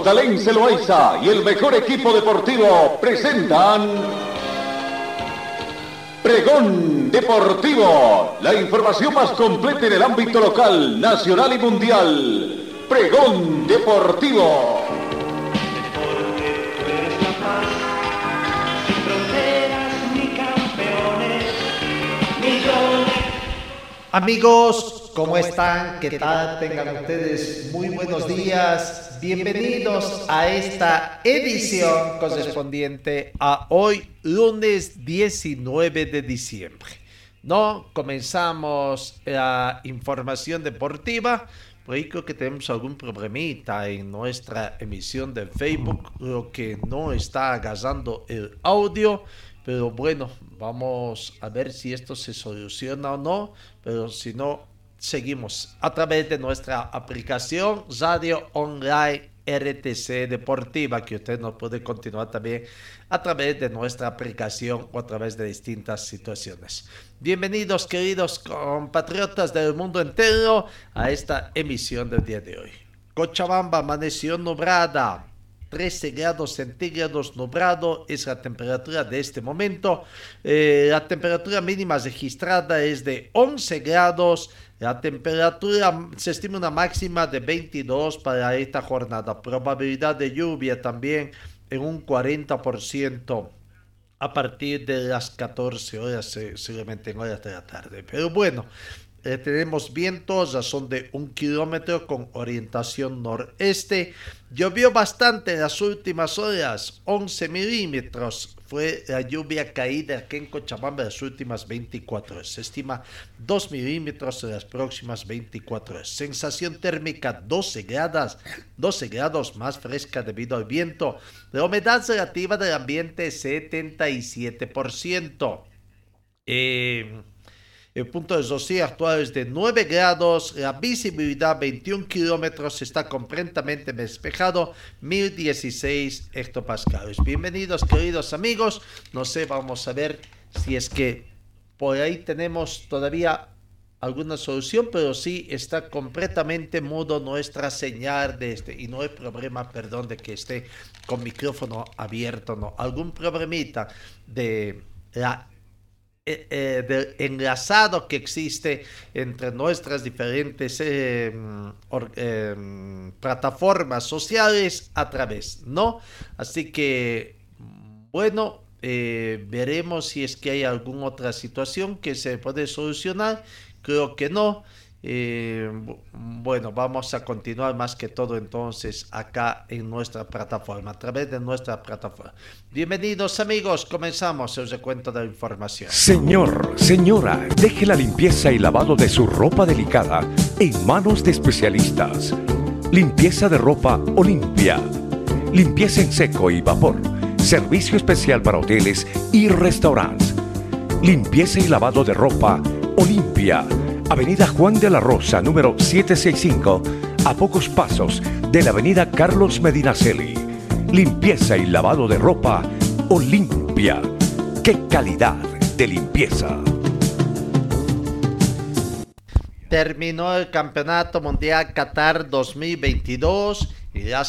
Carlos Dalén Celoaiza y el mejor equipo deportivo presentan Pregón Deportivo, la información más completa en el ámbito local, nacional y mundial. Pregón Deportivo. Amigos, ¿cómo están? ¿Qué tal? Tengan ustedes muy buenos días. Bienvenidos a esta edición correspondiente a hoy, lunes 19 de diciembre. No, comenzamos la información deportiva. Por creo que tenemos algún problemita en nuestra emisión de Facebook, lo que no está agarrando el audio. Pero bueno, vamos a ver si esto se soluciona o no. Pero si no, seguimos a través de nuestra aplicación Radio Online RTC Deportiva, que usted nos puede continuar también a través de nuestra aplicación o a través de distintas situaciones. Bienvenidos, queridos compatriotas del mundo entero, a esta emisión del día de hoy. Cochabamba amaneció nublada, 13 grados centígrados nublado es la temperatura de este momento. Eh, la temperatura mínima registrada es de 11 grados. La temperatura se estima una máxima de 22 para esta jornada. Probabilidad de lluvia también en un 40% a partir de las 14 horas, seguramente en horas de la tarde. Pero bueno, eh, tenemos vientos son de un kilómetro con orientación noreste. Llovió bastante en las últimas horas, 11 milímetros. Fue la lluvia caída aquí en Cochabamba en las últimas 24 horas. Se estima 2 milímetros en las próximas 24 horas. Sensación térmica 12 grados, 12 grados más fresca debido al viento. La humedad relativa del ambiente 77%. Eh, el punto de rocío actual es de 9 grados, la visibilidad 21 kilómetros, está completamente despejado, 1016 hectopascales. Bienvenidos queridos amigos, no sé, vamos a ver si es que por ahí tenemos todavía alguna solución, pero sí está completamente mudo nuestra señal de este, y no hay problema, perdón, de que esté con micrófono abierto, no, algún problemita de la eh, eh, del enlazado que existe entre nuestras diferentes eh, plataformas sociales a través, ¿no? Así que, bueno, veremos si es que hay alguna otra situación que se puede solucionar. Creo que no. Eh, bueno, vamos a continuar más que todo entonces acá en nuestra plataforma, a través de nuestra plataforma. Bienvenidos amigos, comenzamos el recuento de la información. Señor, señora, deje la limpieza y lavado de su ropa delicada en manos de especialistas. Limpieza de ropa Olimpia. Limpieza en seco y vapor. Servicio especial para hoteles y restaurantes. Limpieza y lavado de ropa Olimpia Avenida Juan de la Rosa, número 765, a pocos pasos de la Avenida Carlos Medinaceli. Limpieza y lavado de ropa Olimpia. ¡Qué calidad de limpieza! Terminó el Campeonato Mundial Qatar 2022 y la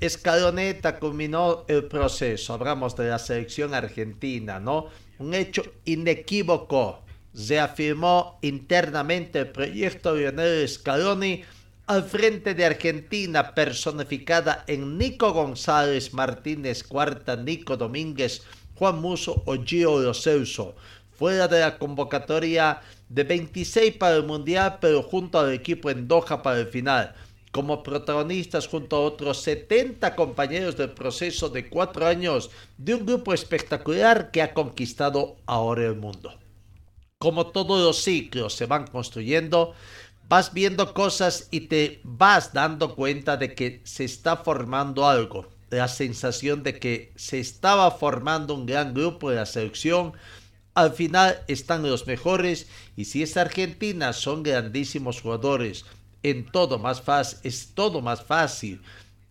escaloneta culminó el proceso. Hablamos de la selección argentina, ¿no? Un hecho inequívoco se afirmó internamente el proyecto Lionel Scaloni al frente de Argentina, personificada en Nico González, Martínez Cuarta, Nico Domínguez, Juan Muso o Gio Lo fuera de la convocatoria de 26 para el Mundial, pero junto al equipo en Doha para el final, como protagonistas junto a otros 70 compañeros del proceso de cuatro años de un grupo espectacular que ha conquistado ahora el mundo como todos los ciclos se van construyendo, vas viendo cosas y te vas dando cuenta de que se está formando algo. La sensación de que se estaba formando un gran grupo de la selección. Al final están los mejores y si es Argentina son grandísimos jugadores. En todo más fácil, es todo más fácil.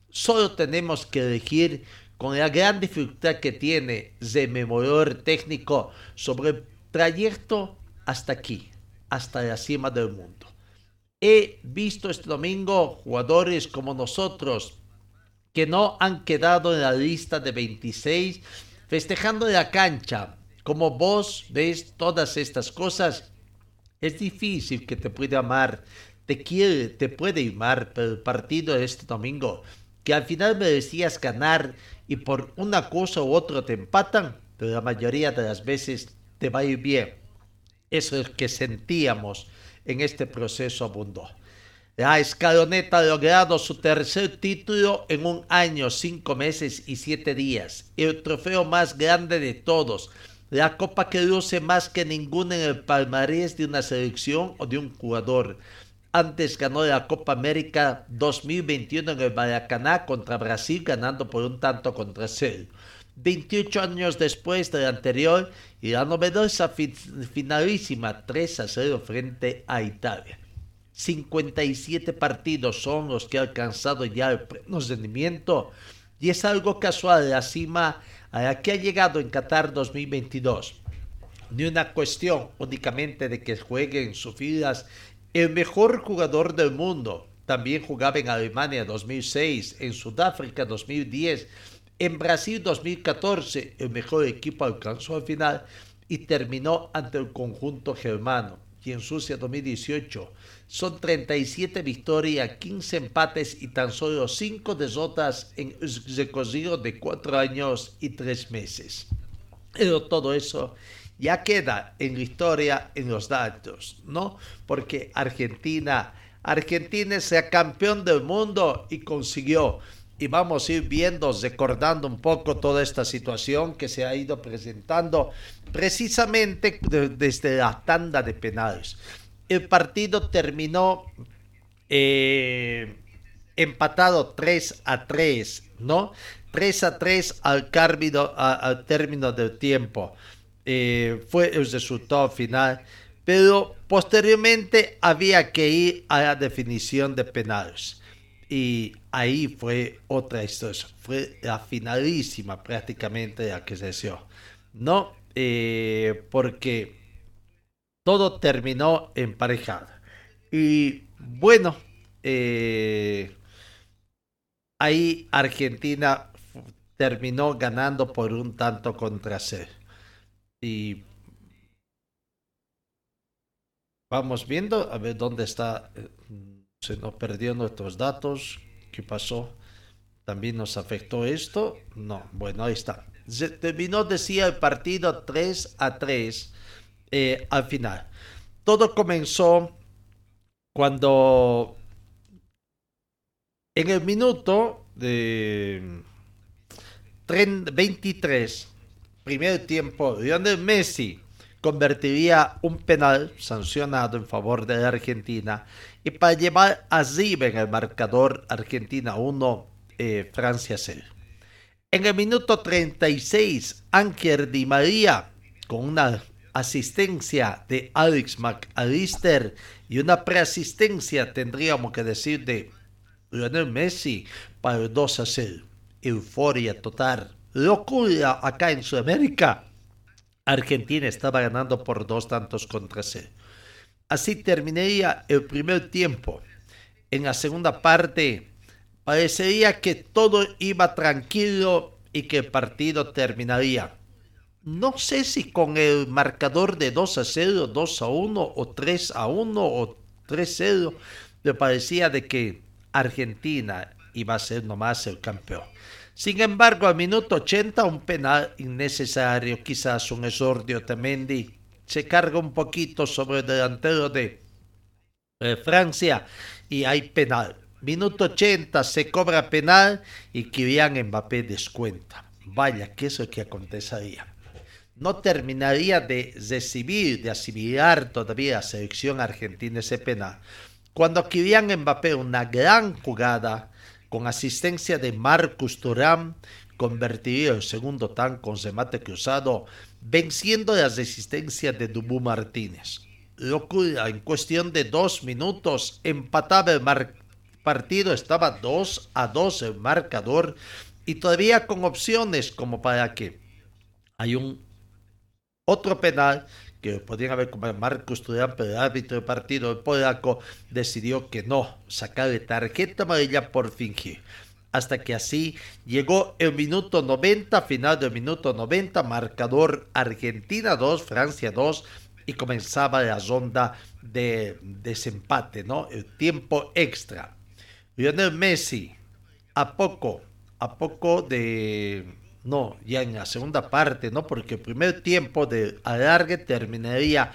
Solo tenemos que elegir con la gran dificultad que tiene de memorar técnico sobre el trayecto hasta aquí, hasta la cima del mundo. He visto este domingo jugadores como nosotros que no han quedado en la lista de 26 festejando en la cancha. Como vos ves todas estas cosas, es difícil que te pueda amar, te quiere, te puede amar, pero el partido de este domingo, que al final merecías ganar y por una cosa u otra te empatan, pero la mayoría de las veces te va a ir bien. Eso es que sentíamos en este proceso abundó. La escaloneta ha logrado su tercer título en un año, cinco meses y siete días. El trofeo más grande de todos. La copa que luce más que ninguna en el palmarés de una selección o de un jugador. Antes ganó la Copa América 2021 en el Maracaná contra Brasil, ganando por un tanto contra cero. 28 años después del anterior y la novedosa finalísima 3 a 0 frente a Italia. 57 partidos son los que ha alcanzado ya el pleno rendimiento y es algo casual la cima a la que ha llegado en Qatar 2022. Ni una cuestión únicamente de que juegue en sus filas el mejor jugador del mundo. También jugaba en Alemania 2006, en Sudáfrica 2010, en Brasil 2014 el mejor equipo alcanzó al final y terminó ante el conjunto germano. Y en Suecia 2018 son 37 victorias, 15 empates y tan solo 5 derrotas en recorrido de 4 años y 3 meses. Todo eso ya queda en la historia, en los datos, ¿no? Porque Argentina, Argentina es el campeón del mundo y consiguió y vamos a ir viendo, recordando un poco toda esta situación que se ha ido presentando precisamente desde la tanda de penales. El partido terminó eh, empatado 3 a 3, ¿no? 3 a 3 al, al término del tiempo. Eh, fue el resultado final, pero posteriormente había que ir a la definición de penales. Y ahí fue otra historia, fue la finalísima prácticamente la que se dio, ¿no? Eh, porque todo terminó emparejado. Y bueno, eh, ahí Argentina terminó ganando por un tanto contra cero. Y vamos viendo a ver dónde está eh, se nos perdió nuestros datos. ¿Qué pasó? ¿También nos afectó esto? No, bueno, ahí está. Se terminó, decía, el partido 3 a 3 eh, al final. Todo comenzó cuando en el minuto de 23, primer tiempo, Lionel Messi convertiría un penal sancionado en favor de la Argentina y para llevar arriba en el marcador Argentina 1, eh, Francia 0. En el minuto 36, Anker Di María, con una asistencia de Alex McAllister y una preasistencia, tendríamos que decir, de Lionel Messi para el 2 a 0. Euforia total. Locura acá en Sudamérica Argentina estaba ganando por dos tantos contra cero. Así terminaría el primer tiempo. En la segunda parte parecería que todo iba tranquilo y que el partido terminaría. No sé si con el marcador de 2 a 0, 2 a 1 o 3 a 1 o 3 a 0, me parecía de que Argentina iba a ser nomás el campeón. Sin embargo, al minuto 80, un penal innecesario, quizás un exordio Temendi, se carga un poquito sobre el delantero de Francia y hay penal. Minuto 80 se cobra penal y Kylian Mbappé descuenta. Vaya, ¿qué es lo que acontecería? No terminaría de recibir, de asimilar todavía la selección argentina ese penal cuando Kylian Mbappé, una gran jugada con asistencia de Marcus Thuram, convertiría el segundo tan con remate cruzado, venciendo la resistencia de Dubu Martínez. Locura, en cuestión de dos minutos empataba el partido, estaba 2 a 2 el marcador y todavía con opciones como para que hay un otro penal que podían haber como Marcos Turán, pero el árbitro del partido, el polaco, decidió que no, sacarle tarjeta amarilla por fingir. Hasta que así llegó el minuto 90, final del minuto 90, marcador Argentina 2, Francia 2, y comenzaba la ronda de desempate, ¿no? El tiempo extra. Lionel Messi, a poco, a poco de no, ya en la segunda parte, ¿no? Porque el primer tiempo de alargue terminaría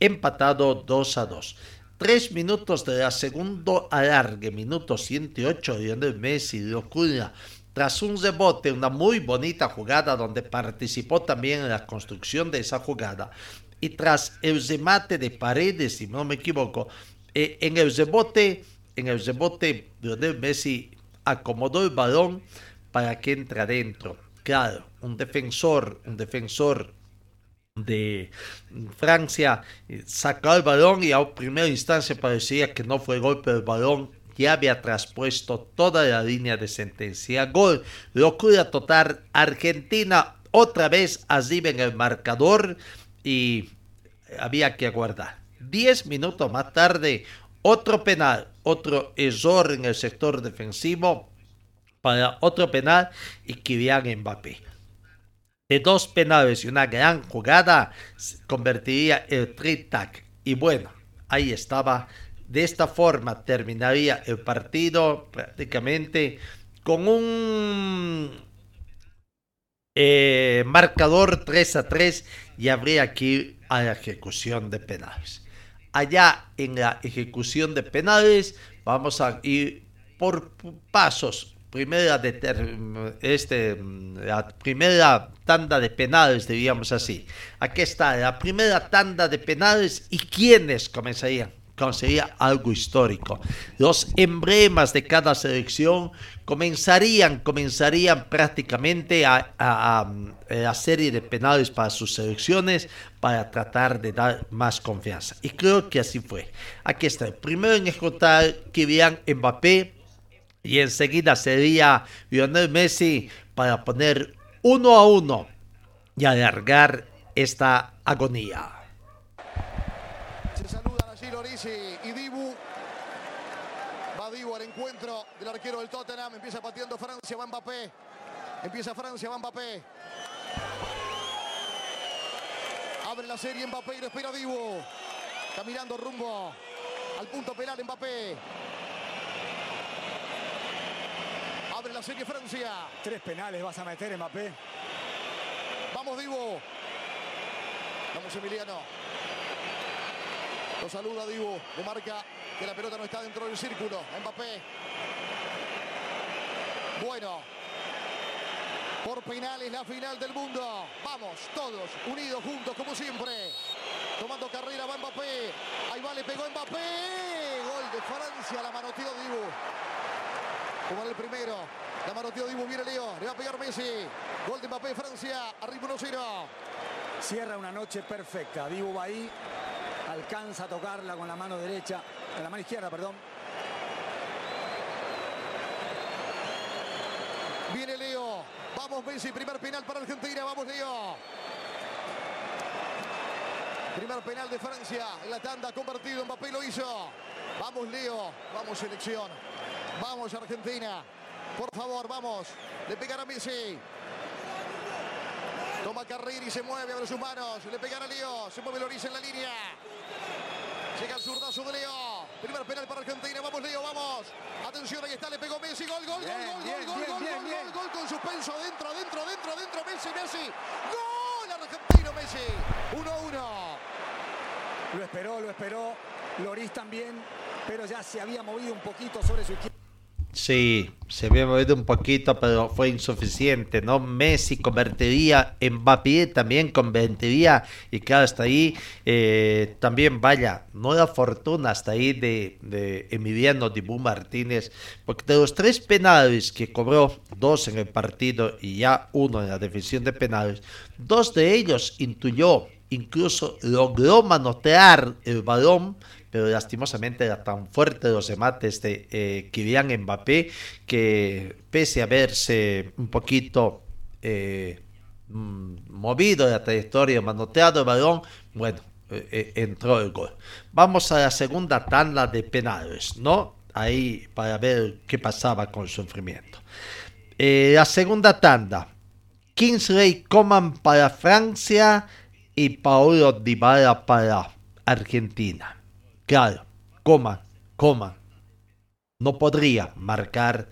empatado 2 a 2. Tres minutos de la segundo alargue, minuto 108, Lionel Messi, locura. Tras un rebote, una muy bonita jugada donde participó también en la construcción de esa jugada. Y tras el remate de paredes, si no me equivoco, eh, en el rebote, en el rebote, Lionel Messi acomodó el balón para que entre adentro claro, un defensor, un defensor de Francia eh, sacó el balón y a primera instancia parecía que no fue golpe del balón, ya había traspuesto toda la línea de sentencia. Gol, locura total, Argentina otra vez arriba en el marcador y había que aguardar. Diez minutos más tarde, otro penal, otro error en el sector defensivo para otro penal y Kylian Mbappé. De dos penales y una gran jugada convertiría el tri-tac. Y bueno, ahí estaba. De esta forma terminaría el partido prácticamente con un eh, marcador 3 a 3 y habría ir a la ejecución de penales. Allá en la ejecución de penales vamos a ir por pasos primera, este, la primera tanda de penales, diríamos así. Aquí está la primera tanda de penales y quiénes comenzarían. Comenzaría algo histórico. Los emblemas de cada selección comenzarían, comenzarían prácticamente a, a, la serie de penales para sus selecciones para tratar de dar más confianza. Y creo que así fue. Aquí está el primero en ejecutar Kylian Mbappé y enseguida sería Lionel Messi para poner uno a uno y alargar esta agonía. Se saludan allí Lorisi y Dibu. Va Dibu al encuentro del arquero del Tottenham. Empieza pateando Francia, va Mbappé. Empieza Francia, va Mbappé. Abre la serie Mbappé y lo espera Dibu. Caminando rumbo al punto penal Mbappé. La serie Francia. Tres penales vas a meter, Mbappé. Vamos, Divo. Vamos, Emiliano. Lo saluda Divo. Le marca que la pelota no está dentro del círculo. Mbappé. Bueno. Por penales la final del mundo. Vamos, todos unidos juntos como siempre. Tomando carrera va Mbappé. Ahí va, le pegó Mbappé. Gol de Francia, la manoteó Divo. Como el primero. La manoteó Dibu, viene Leo. Le va a pegar Messi. Gol de Mbappé, Francia. Arriba 1-0. Cierra una noche perfecta. Dibu va ahí. Alcanza a tocarla con la mano derecha. Con la mano izquierda, perdón. Viene Leo. Vamos Messi. Primer penal para Argentina. Vamos Leo. Primer penal de Francia. En la tanda convertido. Mbappé lo hizo. Vamos Leo. Vamos selección. Vamos Argentina. Por favor, vamos. Le pegará Messi. Toma Carriri, se mueve, abre sus manos. Le pegará Leo. Se mueve Loris en la línea. Llega el zurdazo de Leo. Primer penal para Argentina. Vamos, Leo, vamos. Atención, ahí está. Le pegó Messi. Gol, gol, bien, gol, bien, gol, gol, gol, gol, gol, Con suspenso. Dentro, dentro, dentro, dentro. Messi, Messi. Gol argentino, Messi. 1-1. Lo esperó, lo esperó. Loris también. Pero ya se había movido un poquito sobre su izquierda. Sí, se había movido un poquito, pero fue insuficiente, ¿no? Messi convertiría, Mbappé también convertiría, y claro, hasta ahí eh, también, vaya, no da fortuna hasta ahí de, de Emiliano Dibu Martínez, porque de los tres penales que cobró, dos en el partido y ya uno en la definición de penales, dos de ellos intuyó, incluso logró manotear el balón, pero lastimosamente era tan fuerte los remates de eh, Kylian Mbappé que pese a verse un poquito eh, mm, movido la trayectoria, manoteado el balón, bueno, eh, eh, entró el gol. Vamos a la segunda tanda de penales, ¿no? Ahí para ver qué pasaba con el sufrimiento. Eh, la segunda tanda, Kingsley Coman para Francia y Paulo Dybala para Argentina. Claro, Coman, Coman no podría marcar.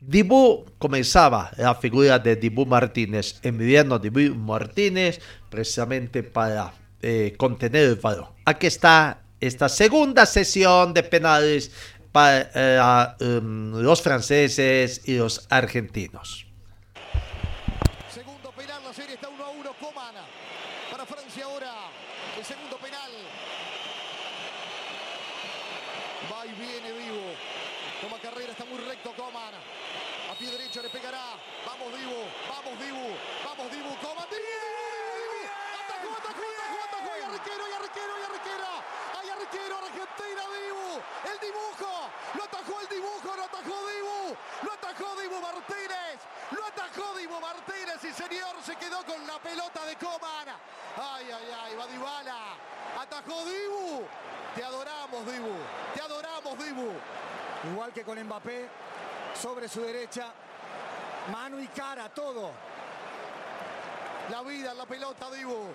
Dibu comenzaba la figura de Dibu Martínez, enviando Dibu Martínez precisamente para eh, contener el balón. Aquí está esta segunda sesión de penales para eh, um, los franceses y los argentinos. Segundo penal, la serie está 1 a 1. Coman para Francia ahora. El segundo penal. Va y viene Divo. Toma carrera, está muy recto Coman. A pie derecho le pegará. Vamos Divo, vamos Divo, vamos Divo, Coman. Divo. Atajó, atajó, atajó, atajó. Y arquero, y arquero, y arquera. Hay arquero, Argentina, Divo. El dibujo. Lo atajó el dibujo, lo atajó Divo. Lo atajó Divo Martínez. Lo atajó Divo Martínez y señor se quedó con la pelota de Coman. Ay, ay, ay, va Dybala. Atajó Dibu. Te adoramos, Dibu. Te adoramos, Dibu. Igual que con Mbappé, sobre su derecha, mano y cara, todo. La vida en la pelota, Dibu.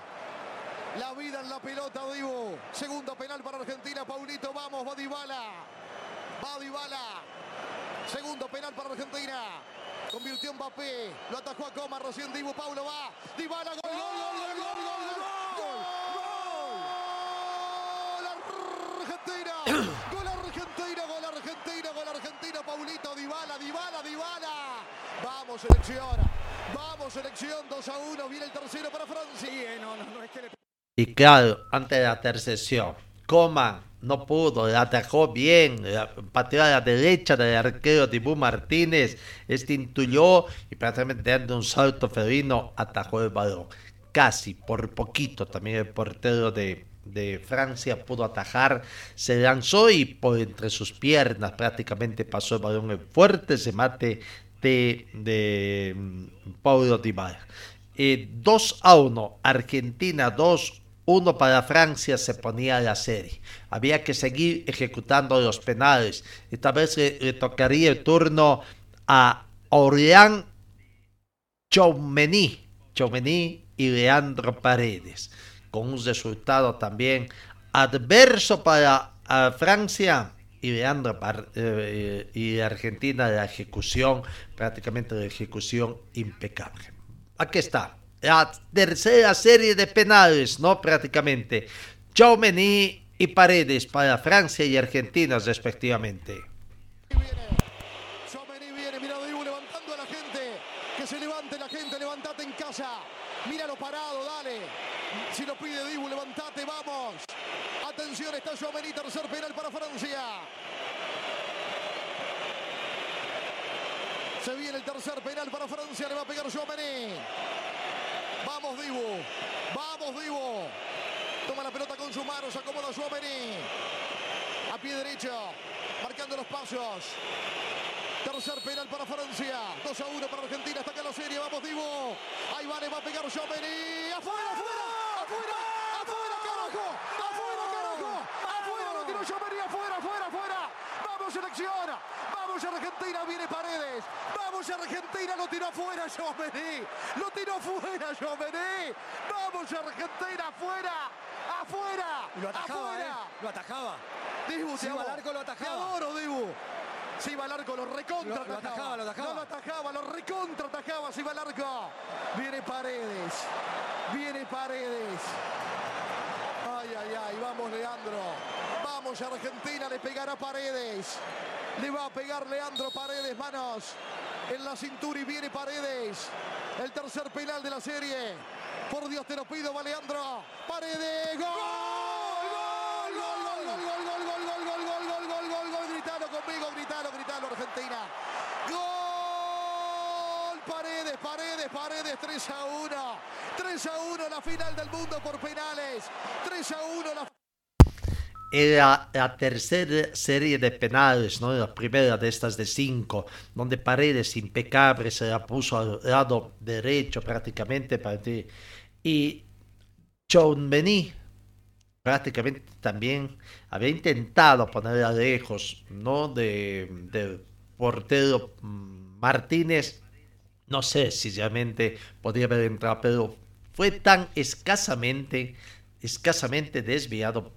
La vida en la pelota, Dibu. Segundo penal para Argentina, Paulito. Vamos, va Dybala. Va Dybala. Segundo penal para Argentina. Convirtió Mbappé. Lo atajó a Coma. Recién Dibu. Paulo va. Dybala. Gol, gol, gol, gol, gol, gol, gol. Gol Argentina. Gol Argentina. Gol Argentina. Gol Argentina. Paulito. Dybala. Dybala. Dybala. Vamos, selección. Vamos, selección. 2 a 1. Viene el tercero para Francia. Sí, no, no, no es que le Y claro, antes de la tercesión, Coman no pudo, atajó bien, la- pateó a la derecha del arquero Dibu Martínez, este intuyó y prácticamente dando un salto felino atajó el balón. Casi, por poquito, también el portero de, de Francia pudo atajar, se lanzó y por entre sus piernas prácticamente pasó el balón en fuerte remate de, de mm, Paulo Dybala. Eh, 2 a 1, Argentina 2, 1 para Francia se ponía la serie. Había que seguir ejecutando los penales. Esta vez le, tocaría el turno a Orleán Choumeny, Choumeny y Leandro Paredes, con un resultado también adverso para Francia y Leandro eh, y Argentina la ejecución, prácticamente la ejecución impecable. Aquí está, la tercera serie de penales, ¿no? Prácticamente. Choumeny y Paredes para Francia y Argentina respectivamente. Chomení viene, mira Dibu levantando a la gente. Que se levante la gente, levantate en casa. Míralo parado, dale. Si lo pide Dibu, levantate, vamos. Atención, está Chomení, tercer penal para Francia. Se viene el tercer penal para Francia, le va a pegar Chomení. Vamos Dibu, vamos Dibu. Toma la pelota con sus manos, acomoda Chomení. A pie derecho, marcando los pasos. Tercer penal para Francia. 2 a 1 para Argentina. Está acá la serie. Vamos, Divo. Ahí va, le va a pegar Chomení. ¡Afuera, afuera! ¡Afuera! ¡Afuera, carajo! ¡Afuera, carajo! ¡Afuera! Lo tiró Chomení. ¡Afuera, afuera, afuera! ¡Vamos, selección! ¡Vamos, Argentina! Viene Paredes. ¡Vamos, Argentina! Lo tiró afuera Chomení. Lo tiró afuera Chomení. ¡Vamos, Argentina! ¡Afuera! ¡Afuera! Lo atajaba, ¡Afuera! ¿eh? Lo atajaba. Dibu, Si iba al arco, lo atajaba. Te adoro, Dibu. Si iba al arco, lo recontra Lo- lo atajaba, lo atajaba. No lo atajaba, lo recontra atajaba si iba al arco. Viene Paredes. Viene Paredes. Ay, ay, ay. Vamos, Leandro. Vamos, Argentina. Le pegará Paredes. Le va a pegar Leandro Paredes, manos en la cintura y viene Paredes. El tercer penal de la serie. Por Dios te lo pido, va Leandro. Paredes, gol. Gol, gol, gol, gol, gol, gol, gol, gol, gol, gol, gol, gol, gol. Gritalo conmigo, gritalo, gritalo, Argentina. Gol. Paredes, Paredes, Paredes, 3 a 1. 3 a 1 la final del mundo por penales. 3 a 1 la era la tercera serie de penales, ¿no? la primera de estas de cinco, donde Paredes impecable se la puso al lado derecho prácticamente para ti. Y Beni prácticamente también había intentado ponerla lejos, ¿no? De, del portero mm, Martínez. No sé si realmente podría haber entrado, pero fue tan escasamente, escasamente desviado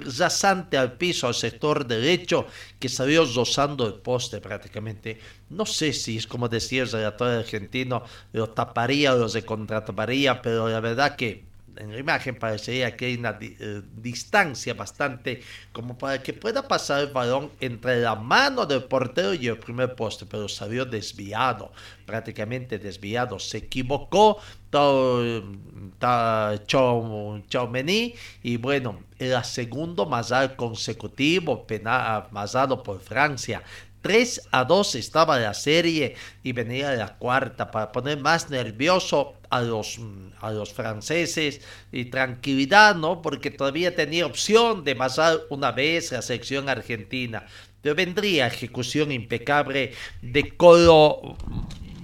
rasante al piso, al sector derecho, que salió rozando el poste prácticamente. No sé si es como decía el relator argentino, lo taparía o lo recontrataparía, pero la verdad que en la imagen parecería que hay una eh, distancia bastante como para que pueda pasar el balón entre la mano del portero y el primer poste, pero salió desviado, prácticamente desviado. Se equivocó Chaumeni y bueno, el segundo mazal consecutivo penal, mazado por Francia. 3 a 2 estaba la serie y venía la cuarta para poner más nervioso a los, a los franceses y tranquilidad, ¿no? Porque todavía tenía opción de pasar una vez la selección argentina. Pero vendría ejecución impecable de Colo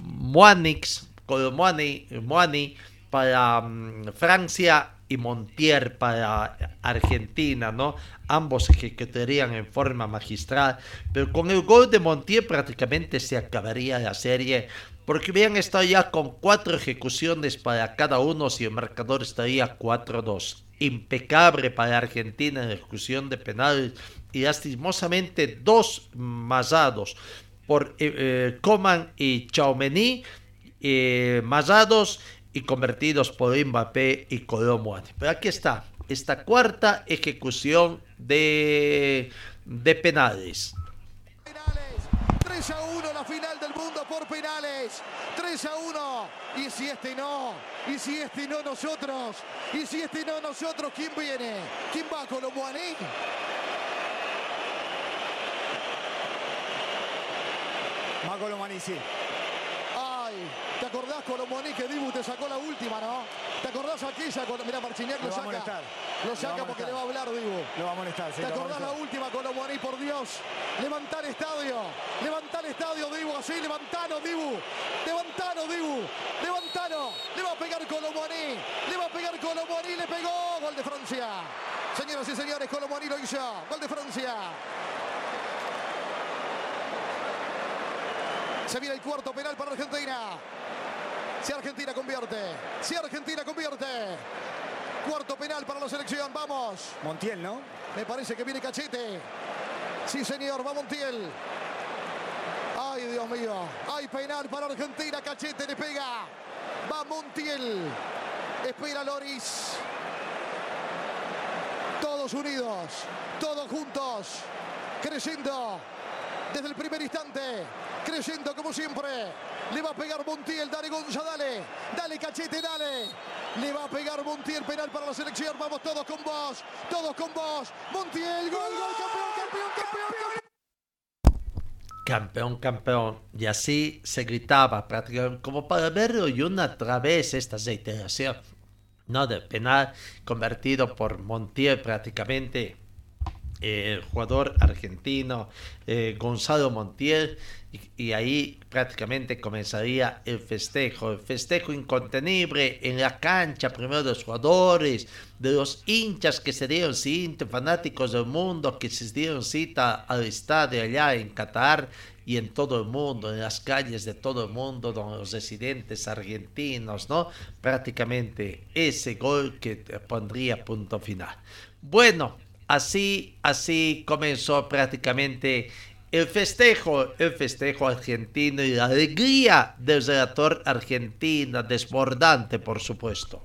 Moanix, Colo Moani, para mm, Francia y Montier para Argentina, ¿no? Ambos ejecutarían en forma magistral, pero con el gol de Montier prácticamente se acabaría la serie, porque habían estado ya con cuatro ejecuciones para cada uno si el marcador estaría 4-2. Impecable para Argentina en ejecución de penales y lastimosamente dos masados por eh, eh, Coman y Chaumení, eh, masados y convertidos por Mbappé y Colomboani. Pero aquí está, esta cuarta ejecución de, de penales. 3 a 1 la final del mundo por penales. 3 a 1. Y si este no, y si este no nosotros, y si este no nosotros, ¿quién viene? ¿Quién va con Colomboani? Va Colomboani, sí. ¿Te acordás Colomboní que Dibu te sacó la última, no? ¿Te acordás aquella? Mira, Marchiniak lo, lo saca. Lo saca porque le va a hablar Dibu. Lo va a molestar, ¿Te acordás la última Colomboní, por Dios? Levantá el estadio. Levantá el estadio, Dibu. Así, levantano, Dibu. Levantano, Dibu. Levantano. Le va a pegar Colomboní. Le va a pegar Colomboní. Le pegó. Gol de Francia. Señoras y señores, Colomboní lo hizo. Gol de Francia. Se viene el cuarto penal para Argentina. Si Argentina convierte. Si Argentina convierte. Cuarto penal para la selección. Vamos. Montiel, ¿no? Me parece que viene Cachete. Sí, señor. Va Montiel. Ay, Dios mío. Hay penal para Argentina. Cachete le pega. Va Montiel. Espera Loris. Todos unidos. Todos juntos. Creciendo. Desde el primer instante. Creciendo como siempre. Le va a pegar Montiel, dale Gonza, dale. Dale Cachete, dale. Le va a pegar Montiel, penal para la selección. Vamos todos con vos, todos con vos. Montiel, gol, gol, campeón, campeón, campeón, campeón. Campeón, campeón. Y así se gritaba prácticamente como para verlo y una otra vez esta reiteración. No, de penal convertido por Montiel prácticamente. El jugador argentino eh, Gonzalo Montiel y, ahí prácticamente comenzaría el festejo, el festejo incontenible en la cancha, primero de los jugadores, de los hinchas que se dieron cita, fanáticos del mundo que se dieron cita al estadio allá en Qatar y en todo el mundo, en las calles de todo el mundo, donde los residentes argentinos, ¿no? Prácticamente ese gol que pondría punto final. Bueno, así, así comenzó prácticamente el festejo, el festejo argentino y la alegría del relator argentina, desbordante por supuesto.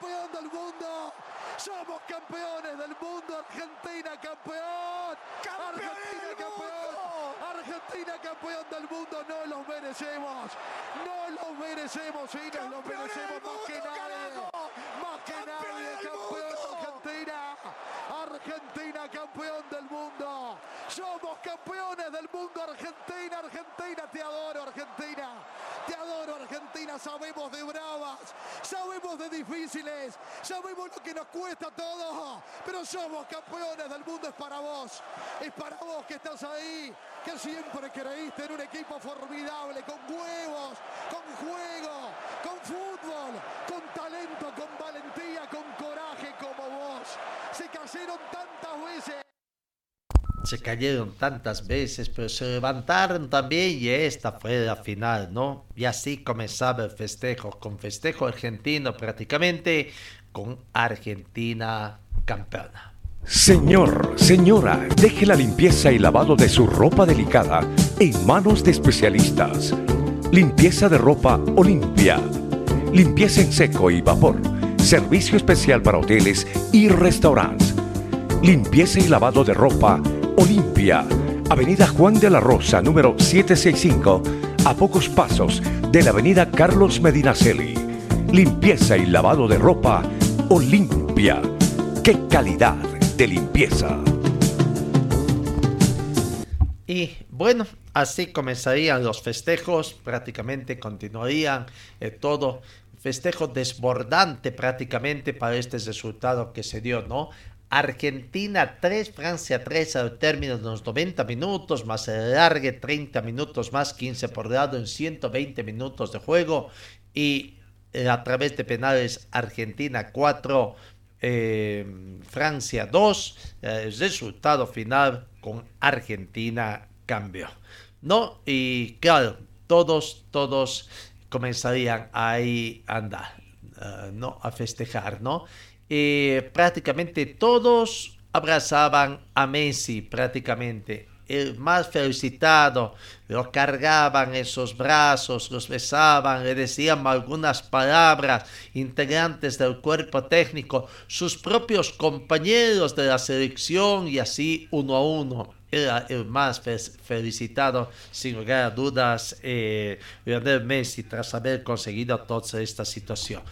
Campeón del mundo. Somos campeones del mundo. Argentina campeón. Argentina campeón. Argentina campeón del mundo. No lo merecemos. No lo merecemos. Y nos lo merecemos más que nadie. Más que nadie. Campeón Argentina. Argentina campeón del mundo. Somos campeones del mundo. Argentina, Argentina. Te adoro, Argentina. Te adoro, Argentina. Sabemos de difíciles. Sabemos lo que nos cuesta todo. Pero somos campeones del mundo. Es para vos. Es para vos que estás ahí. Que siempre creíste en un equipo formidable. Con huevos. Con juego. Con fútbol. Con talento. Con valentía. Con coraje como vos. Se cayeron tantas veces. Se cayeron tantas veces, pero se levantaron también y esta fue la final, ¿no? Y así comenzaba el festejo, con festejo argentino prácticamente, con Argentina campeona. Señor, señora, deje la limpieza y lavado de su ropa delicada en manos de especialistas. Limpieza de ropa Olimpia. Limpieza en seco y vapor. Servicio especial para hoteles y restaurantes. Limpieza y lavado de ropa Olimpia. Avenida Juan de la Rosa, número 765, a pocos pasos de la Avenida Carlos Medinaceli. Limpieza y lavado de ropa Olimpia. ¡Qué calidad de limpieza! Y bueno, así comenzarían los festejos, prácticamente continuarían eh, todo. Festejo desbordante prácticamente para este resultado que se dio, ¿no? Argentina 3, Francia 3 al término de los 90 minutos, más el largue 30 minutos más, 15 por lado en 120 minutos de juego. Y eh, a través de penales Argentina 4, eh, Francia 2. Eh, el resultado final con Argentina cambió. ¿No? Y claro, todos, todos comenzarían ahí a andar, uh, ¿no? A festejar, ¿no? Eh, prácticamente todos abrazaban a Messi, prácticamente. El más felicitado, lo cargaban en sus brazos, los besaban, le decían algunas palabras, integrantes del cuerpo técnico, sus propios compañeros de la selección y así uno a uno era el más felicitado, sin lugar a dudas, eh, Lionel Messi, tras haber conseguido toda esta situación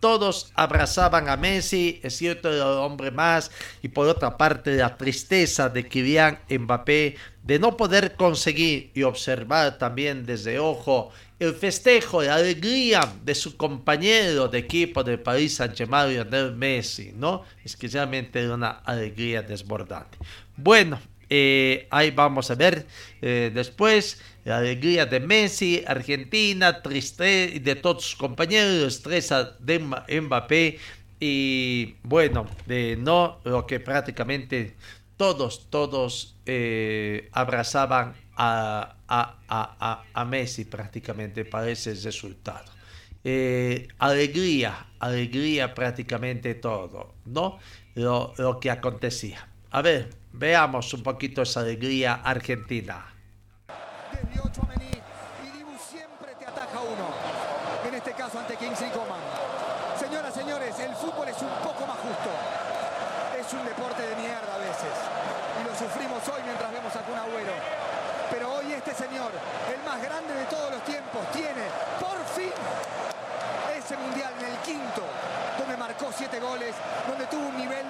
todos abrazaban a Messi, es cierto, el hombre más, y por otra parte la tristeza de Kylian Mbappé de no poder conseguir y observar también desde ojo el festejo, la alegría de su compañero de equipo de París Saint-Germain, Lionel Messi, ¿no? Es que realmente era una alegría desbordante. Bueno, eh, ahí vamos a ver eh, después la alegría de Messi, Argentina, tristeza de todos sus compañeros, estresa de Mbappé y bueno, de no lo que prácticamente todos, todos eh, abrazaban a, a, a, a, Messi prácticamente para ese resultado. Eh, alegría, alegría prácticamente todo, ¿no? Lo, lo que acontecía. A ver, veamos un poquito esa alegría argentina. Desde 8 a Mení y Dibu siempre te ataja uno. En este caso ante Kingsley Coman. Señoras, señores, el fútbol es un poco más justo. Es un deporte de mierda a veces. Y lo sufrimos hoy mientras vemos a Kun Agüero. Pero hoy este señor, el más grande de todos los tiempos, tiene por fin ese mundial en el quinto, donde marcó siete goles, donde tuvo un nivel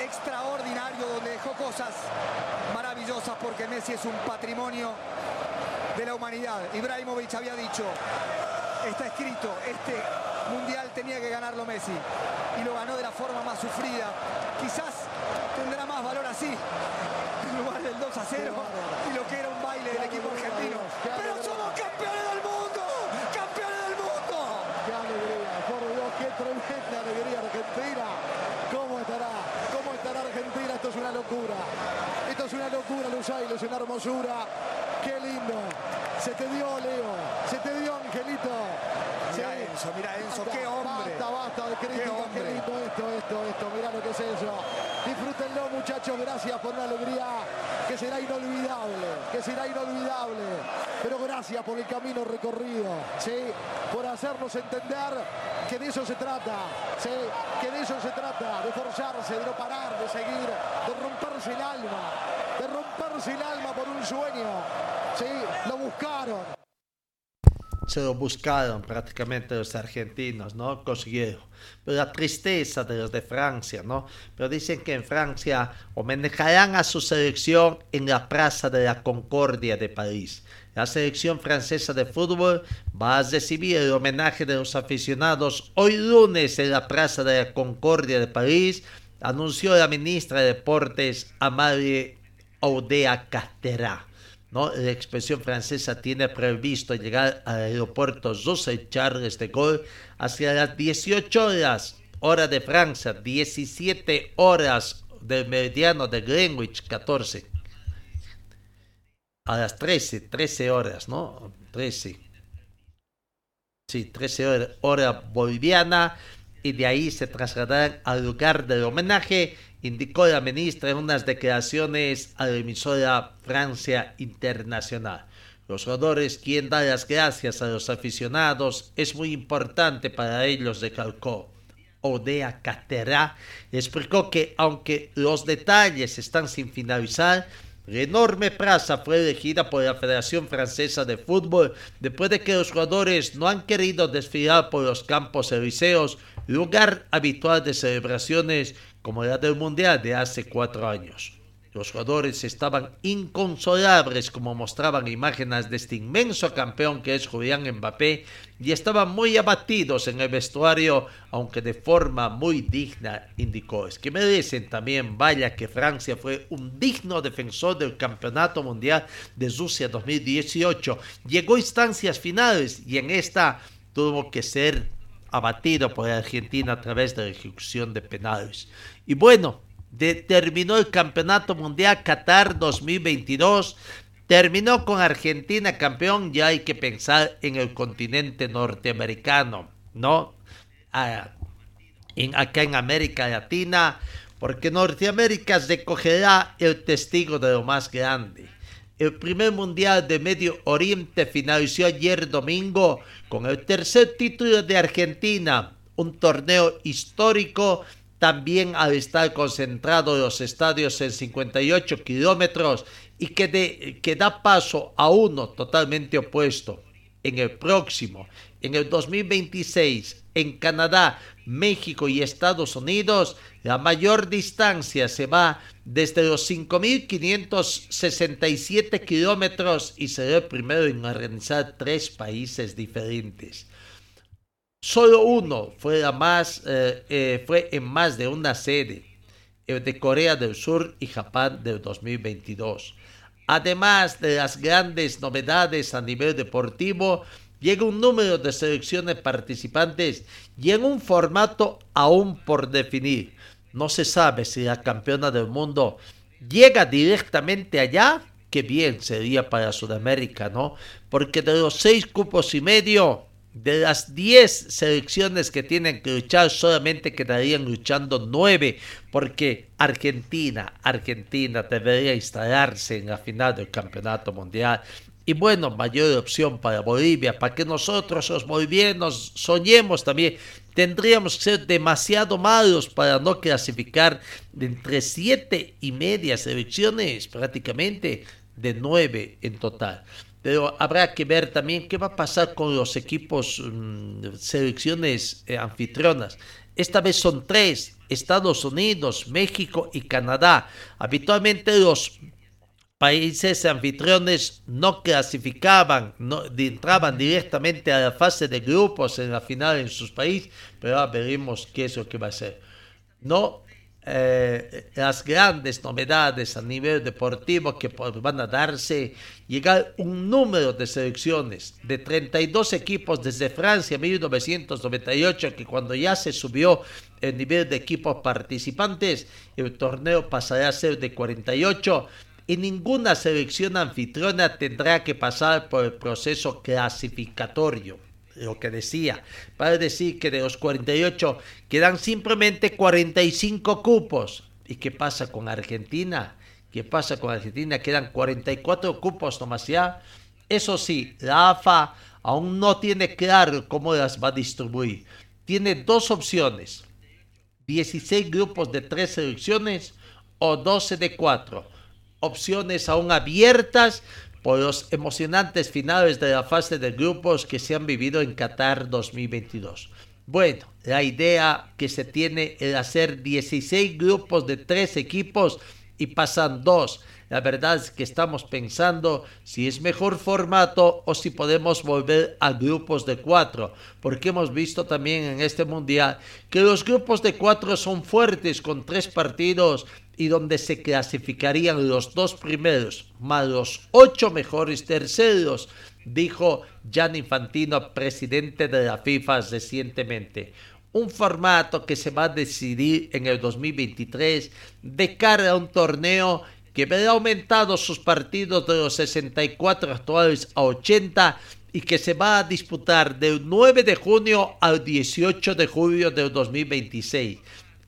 extraordinario, donde dejó cosas maravillosas porque Messi es un patrimonio de la humanidad. Ibrahimovic había dicho, está escrito, este mundial tenía que ganarlo Messi y lo ganó de la forma más sufrida. Quizás tendrá más valor así, en lugar del 2 a 0 y lo que era un baile del equipo argentino. Pero somos campeones del mundo, campeones del mundo. ¡Qué alegría! Por Dios, qué tremenda alegría Argentina. ¿Cómo estará? ¿Cómo estará Argentina? Esto es una locura. Esto es una locura, Lusail, es una hermosura. ¡Qué lindo! Se te dio, Leo. Se te dio, Angelito. Mira Enzo, mira Enzo, qué hombre. Basta, basta de crítica. Angelito. Esto, esto, esto. Mirá lo que es eso. Disfrútenlo, muchachos. Gracias por una alegría que será inolvidable, que será inolvidable. Pero gracias por el camino recorrido, ¿sí? por hacernos entender que de eso se trata, ¿sí? que de eso se trata, de forzarse, de no parar, de seguir, de romperse el alma, de romperse el alma por un sueño. ¿sí? Lo buscaron, se lo buscaron prácticamente los argentinos, ¿no? Consiguieron. Pero la tristeza de los de Francia, ¿no? Pero dicen que en Francia homenajearán a su selección en la Plaza de la Concordia de París. La selección francesa de fútbol va a recibir el homenaje de los aficionados hoy lunes en la Plaza de la Concordia de París, anunció la ministra de Deportes Amalie Audea Castera. ¿No? La expresión francesa tiene previsto llegar al aeropuerto José Charles de Gaulle hacia las 18 horas, hora de Francia, 17 horas del meridiano de Greenwich, 14. A las 13, 13 horas, ¿no? 13. Sí, 13 horas, hora boliviana, y de ahí se trasladarán al lugar del homenaje indicó la ministra en unas declaraciones a la emisora Francia Internacional. Los jugadores quien da las gracias a los aficionados es muy importante para ellos, recalcó. Odea Catera explicó que aunque los detalles están sin finalizar, la enorme plaza fue elegida por la Federación Francesa de Fútbol después de que los jugadores no han querido desfilar por los campos elíseos, lugar habitual de celebraciones como la del Mundial de hace cuatro años. Los jugadores estaban inconsolables como mostraban imágenes de este inmenso campeón que es Julián Mbappé y estaban muy abatidos en el vestuario, aunque de forma muy digna, indicó. Es que merecen también, vaya que Francia fue un digno defensor del Campeonato Mundial de Rusia 2018. Llegó a instancias finales y en esta tuvo que ser abatido por Argentina a través de la ejecución de penales. Y bueno, terminó el Campeonato Mundial Qatar 2022. Terminó con Argentina campeón, ya hay que pensar en el continente norteamericano, ¿no? Ah, en, acá en América Latina, porque Norteamérica recogerá el testigo de lo más grande. El primer mundial de Medio Oriente finalizó ayer domingo con el tercer título de Argentina, un torneo histórico también al estar concentrado los estadios en 58 kilómetros y que, que da paso a uno totalmente opuesto. En el próximo, en el 2026, en Canadá, México y Estados Unidos, la mayor distancia se va desde los 5.567 kilómetros y será el primero en organizar tres países diferentes. Solo uno fue, más, eh, eh, en más de una sede, el de Corea del Sur y Japón del 2022. Además de las grandes novedades a nivel deportivo, llega un número de selecciones participantes y en un formato aún por definir. No se sabe si la campeona del mundo llega directamente allá, que bien sería para Sudamérica, ¿no? Porque de los seis cupos y medio, de las 10 selecciones que tienen que luchar, solamente quedarían luchando 9, porque Argentina, Argentina debería instalarse en la final del campeonato mundial. Y bueno, mayor opción para Bolivia, para que nosotros los bolivianos soñemos también. Tendríamos que ser demasiado malos para no clasificar de entre siete y media selecciones, prácticamente de nueve en total pero habrá que ver también qué va a pasar con los equipos, mm, selecciones eh, anfitrionas. Esta vez son tres, Estados Unidos, México y Canadá. Habitualmente los países anfitriones no clasificaban, no entraban directamente a la fase de grupos en la final en sus países, pero ahora veremos qué es lo que va a ser. No eh, las grandes novedades a nivel deportivo que van a darse, llegar un número de selecciones de 32 equipos desde Francia 1998, que cuando ya se subió el nivel de equipos participantes, el torneo pasará a ser de 48 y ninguna selección anfitriona tendrá que pasar por el proceso clasificatorio lo que decía, para decir que de los 48 quedan simplemente 45 cupos. ¿Y qué pasa con Argentina? qué pasa con Argentina, quedan 44 cupos nomás ya. Eso sí, la AFA aún no tiene claro cómo las va a distribuir. Tiene dos opciones, 16 grupos de tres selecciones o 12 de 4. Opciones aún abiertas por los emocionantes finales de la fase de grupos que se han vivido en Qatar 2022. Bueno, la idea que se tiene es hacer 16 grupos de tres equipos y pasan dos. La verdad es que estamos pensando si es mejor formato o si podemos volver a grupos de cuatro, porque hemos visto también en este mundial que los grupos de cuatro son fuertes con tres partidos y donde se clasificarían los dos primeros más los ocho mejores terceros, dijo Jan Infantino, presidente de la FIFA recientemente un formato que se va a decidir en el 2023 de cara a un torneo que verá aumentado sus partidos de los 64 actuales a 80 y que se va a disputar del 9 de junio al 18 de julio del 2026.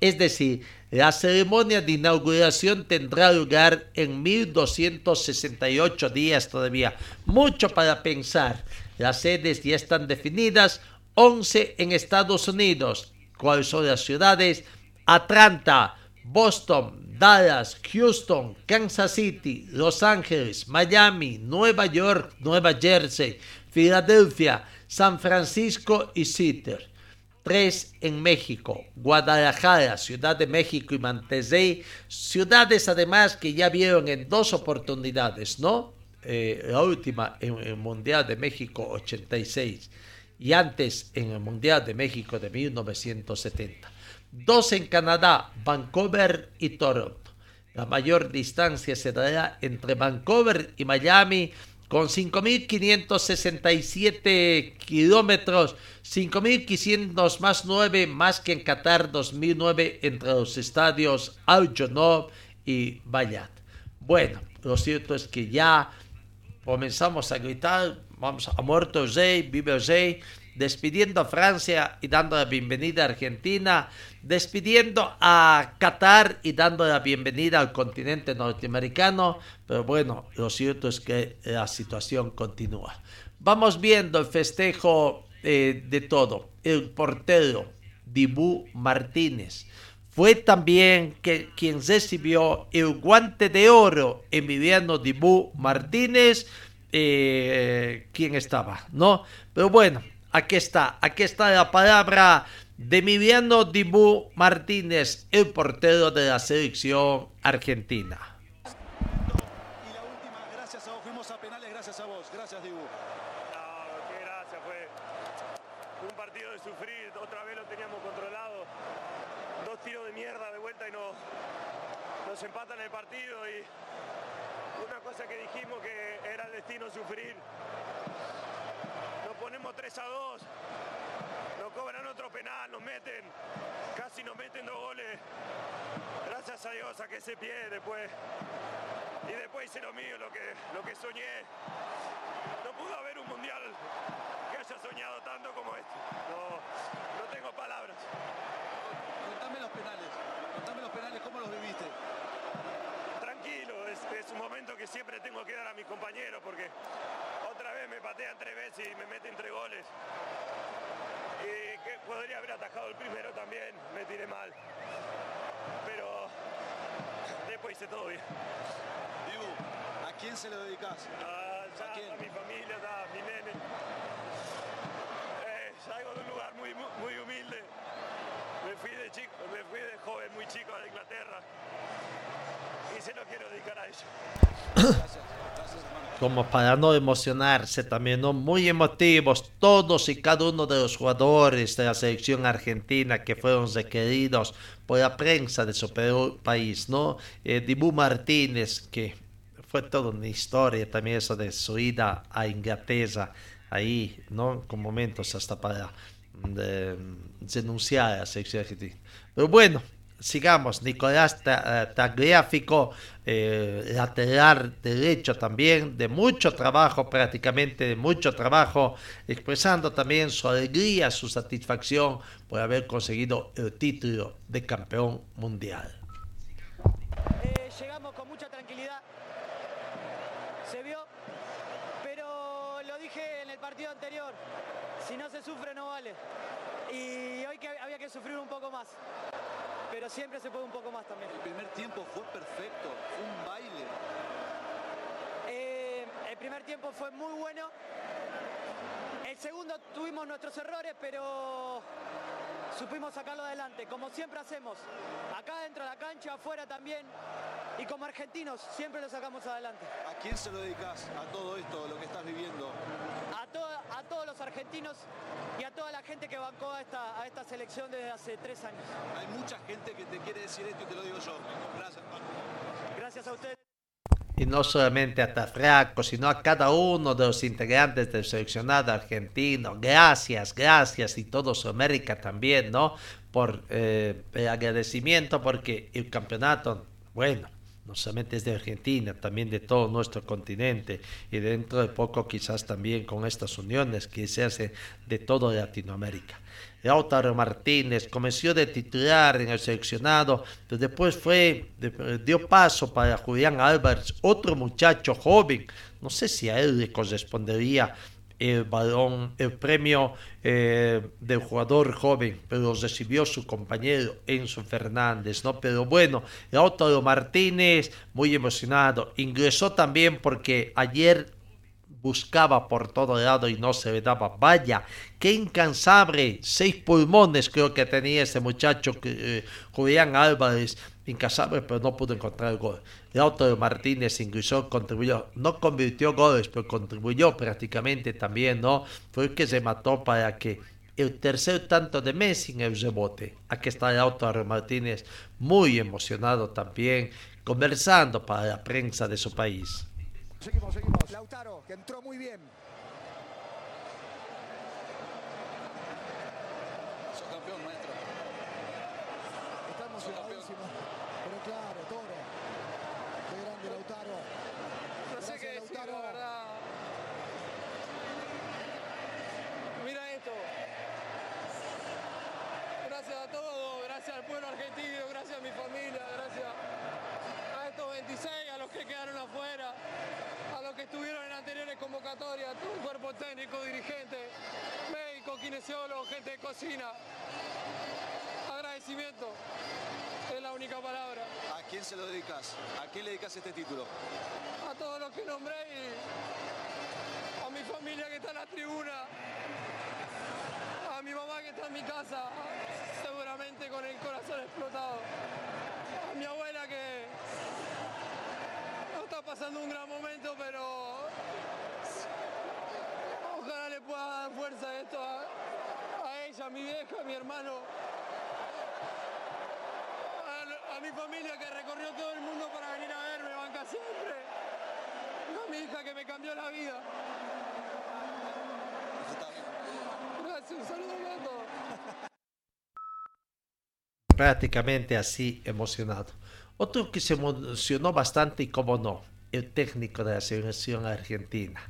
Es decir, la ceremonia de inauguración tendrá lugar en 1268 días todavía. Mucho para pensar. Las sedes ya están definidas, 11 en Estados Unidos. ¿Cuáles son las ciudades? Atlanta, Boston, Dallas, Houston, Kansas City, Los Ángeles, Miami, Nueva York, Nueva Jersey, Filadelfia, San Francisco y Seattle. Tres en México, Guadalajara, Ciudad de México y Mantezey, ciudades además que ya vieron en dos oportunidades, ¿no? Eh, la última en el Mundial de México 86 y antes en el Mundial de México de 1970 dos en Canadá, Vancouver y Toronto. La mayor distancia se dará entre Vancouver y Miami con 5.567 kilómetros, 5.500 más 9 más que en Qatar 2009 entre los estadios Al y Bayat. Bueno, lo cierto es que ya comenzamos a gritar, vamos a muerto el rey, vive el rey, despidiendo a Francia y dando la bienvenida a Argentina, despidiendo a Qatar y dando la bienvenida al continente norteamericano, pero bueno, lo cierto es que la situación continúa. Vamos viendo el festejo eh, de todo. El portero Dibú Martínez fue también que, quien recibió el guante de oro Emiliano Dibú Martínez. Eh, ¿Quién estaba? ¿No? Pero bueno, Aquí está, aquí está la palabra de Emiliano Dibu Martínez, el portero de la selección argentina. Y la última, gracias a vos, fuimos a penales gracias a vos. Gracias, Dibu. No, qué gracias, fue un partido de sufrir, otra vez lo teníamos controlado. Dos tiros de mierda de vuelta y no, nos empatan partido y una cosa que dijimos que era el destino sufrir ponemos 3 a 2. Nos cobran otro penal, nos meten. Casi nos meten dos goles. Gracias a Dios a que se pie después. Y después hice lo mío, lo que, lo que soñé. No pudo haber un mundial que haya soñado tanto como este. No, no tengo palabras. Contame los penales. Contame los penales, ¿cómo los viviste? Es, es un momento que siempre tengo que dar a mis compañeros porque me patean tres veces y me meten tres goles. Y que podría haber atajado el primero también, me tiré mal. Pero después hice todo bien. Dibu, ¿a quién se lo dedicas? ¿A, mi familia, a mi nene. Eh, salgo de un lugar muy, muy humilde. Me fui de chico, me fui de joven, muy chico a Inglaterra. Y se lo quiero dedicar a. Gracias como para no emocionarse también, ¿no? Muy emotivos todos y cada uno de los jugadores de la selección argentina que fueron requeridos por la prensa de su país, ¿no? Eh, Dibu Martínez, que fue toda una historia también eso de su ida a Inglaterra, ahí, ¿no? Con momentos hasta para denunciar a la selección argentina. Pero bueno, sigamos, Nicolás eh, Tagliafico, eh, lateral derecho también, de mucho trabajo, prácticamente de mucho trabajo, expresando también su alegría, su satisfacción por haber conseguido el título de campeón mundial. Eh, llegamos con mucha tranquilidad. Se vio, pero lo dije en el partido anterior, si no se sufre no vale. Y hoy que había que sufrir un poco más, pero siempre se puede un poco más también. El primer tiempo fue perfecto, fue un baile. Eh, el primer tiempo fue muy bueno. El segundo tuvimos nuestros errores, pero supimos sacarlo adelante, como siempre hacemos. Acá dentro de la cancha, afuera también. Y como argentinos siempre lo sacamos adelante. ¿A quién se lo dedicas a todo esto, lo que estás viviendo? A, toda- a todos los argentinos y a toda la gente que bancó a esta, a esta selección desde hace tres años. Hay mucha gente que te quiere decir esto y te lo digo yo. Gracias, hermano. Gracias a ustedes. Y no solamente a Tafraco, sino a cada uno de los integrantes del seleccionado argentino. Gracias, gracias y todo Sudamérica también, ¿no? Por eh, el agradecimiento porque el campeonato, bueno, no solamente es de Argentina, también de todo nuestro continente y dentro de poco quizás también con estas uniones que se hacen de toda Latinoamérica. Lautaro Martínez comenzó de titular en el seleccionado, después fue, dio paso para Julián Álvarez, otro muchacho joven. No sé si a él le correspondería el balón, el premio eh, del jugador joven, pero recibió su compañero Enzo Fernández, ¿no? Pero bueno, Lautaro Martínez, muy emocionado, ingresó también porque ayer buscaba por todo lado y no se le daba. Vaya, qué incansable. Seis pulmones creo que tenía ese muchacho eh, Julián Álvarez. Incansable, pero no pudo encontrar el gol. Lautaro Martínez ingresó, contribuyó. No convirtió goles, pero contribuyó prácticamente también, ¿no? Fue el que se mató para que el tercer tanto de Messi en el rebote. Aquí está Lautaro Martínez, muy emocionado también, conversando para la prensa de su país. Seguimos, seguimos. Lautaro, que entró muy bien. Sos campeón, maestro. Está emocionadísimo. Pero claro, Toro. Qué grande Lautaro. No sé qué decir, Lautaro. la verdad. Mira esto. Gracias a todos, gracias al pueblo argentino, gracias a mi familia, 26, a los que quedaron afuera, a los que estuvieron en anteriores convocatorias, el cuerpo técnico, dirigente, médico, kinesiólogo, gente de cocina. Agradecimiento es la única palabra. ¿A quién se lo dedicas? ¿A quién le dedicas este título? a todos los que nombré y a mi familia que está en la tribuna, a mi mamá que está en mi casa, seguramente con el corazón explotado, a mi abuela que pasando un gran momento, pero ojalá le pueda dar fuerza esto a, ella, a mi vieja, a mi hermano. A, mi familia que recorrió todo el mundo para venir a verme, banca siempre. A mi hija que me cambió la vida. Gracias, un saludo a prácticamente así emocionado. Otro que se emocionó bastante y como no, el técnico de la selección argentina,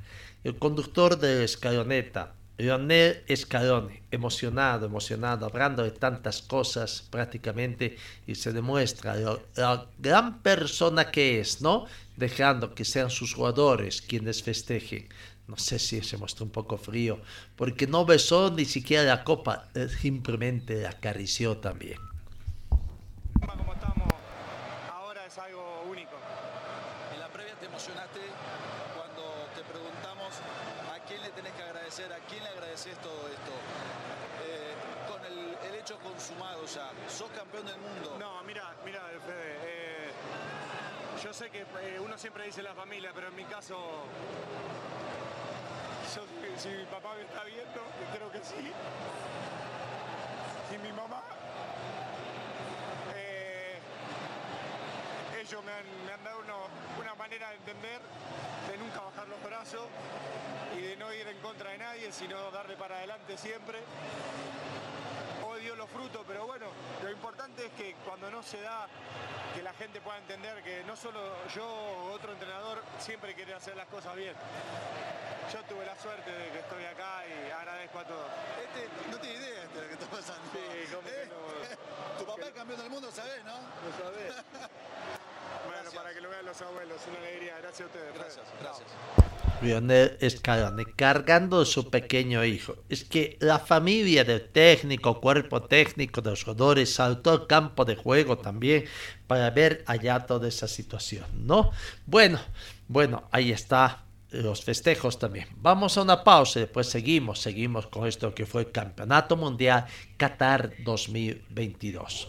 el conductor de escaloneta, Leonel Scaloni, emocionado, emocionado, hablando de tantas cosas prácticamente y se demuestra la gran persona que es, ¿no? Dejando que sean sus jugadores quienes festejen. No sé si se mostró un poco frío, porque no besó ni siquiera la copa, eh, simplemente la acarició también. como estamos ahora es algo único. En la previa te emocionaste cuando te preguntamos a quién le tenés que agradecer, a quién le agradeces todo esto. Eh, con el, el consumado ya, sos campeón del mundo. No, mira, mira, Fede, eh, yo sé que eh, uno siempre dice la familia, pero en mi caso, si mi papá me está viendo, creo que sí, y mi mamá, eh, ellos me han, dado una manera de entender, de nunca bajar los brazos y de no ir en contra de nadie, sino darle para adelante siempre frutos, pero bueno, lo importante es que cuando no se da, que la gente pueda entender que no solo yo o otro entrenador siempre quiere hacer las cosas bien. Yo tuve la suerte de que estoy acá y agradezco a todos. Este, no tiene idea de lo que está pasando. Sí, ¿cómo que ¿Eh? Tu papá es campeón del mundo, ¿sabés, no? Lo sabés. Para que lo vean los abuelos. Una alegría. Gracias a ustedes. Gracias, gracias. Lionel Scaloni cargando a su pequeño hijo. Es que la familia del técnico, cuerpo técnico de los jugadores saltó al campo de juego también para ver allá toda esa situación, ¿no? Bueno, bueno, ahí está los festejos también. Vamos a una pausa y después seguimos, seguimos con esto que fue el Campeonato Mundial Qatar 2022.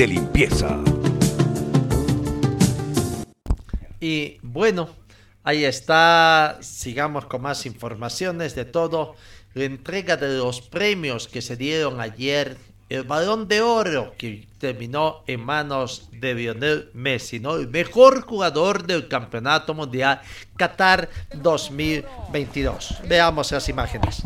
de limpieza! Y bueno, ahí está. Sigamos con más informaciones de todo. La entrega de los premios que se dieron ayer. El balón de oro que terminó en manos de Lionel Messi, ¿no? El mejor jugador del Campeonato Mundial Qatar 2022. Veamos las imágenes.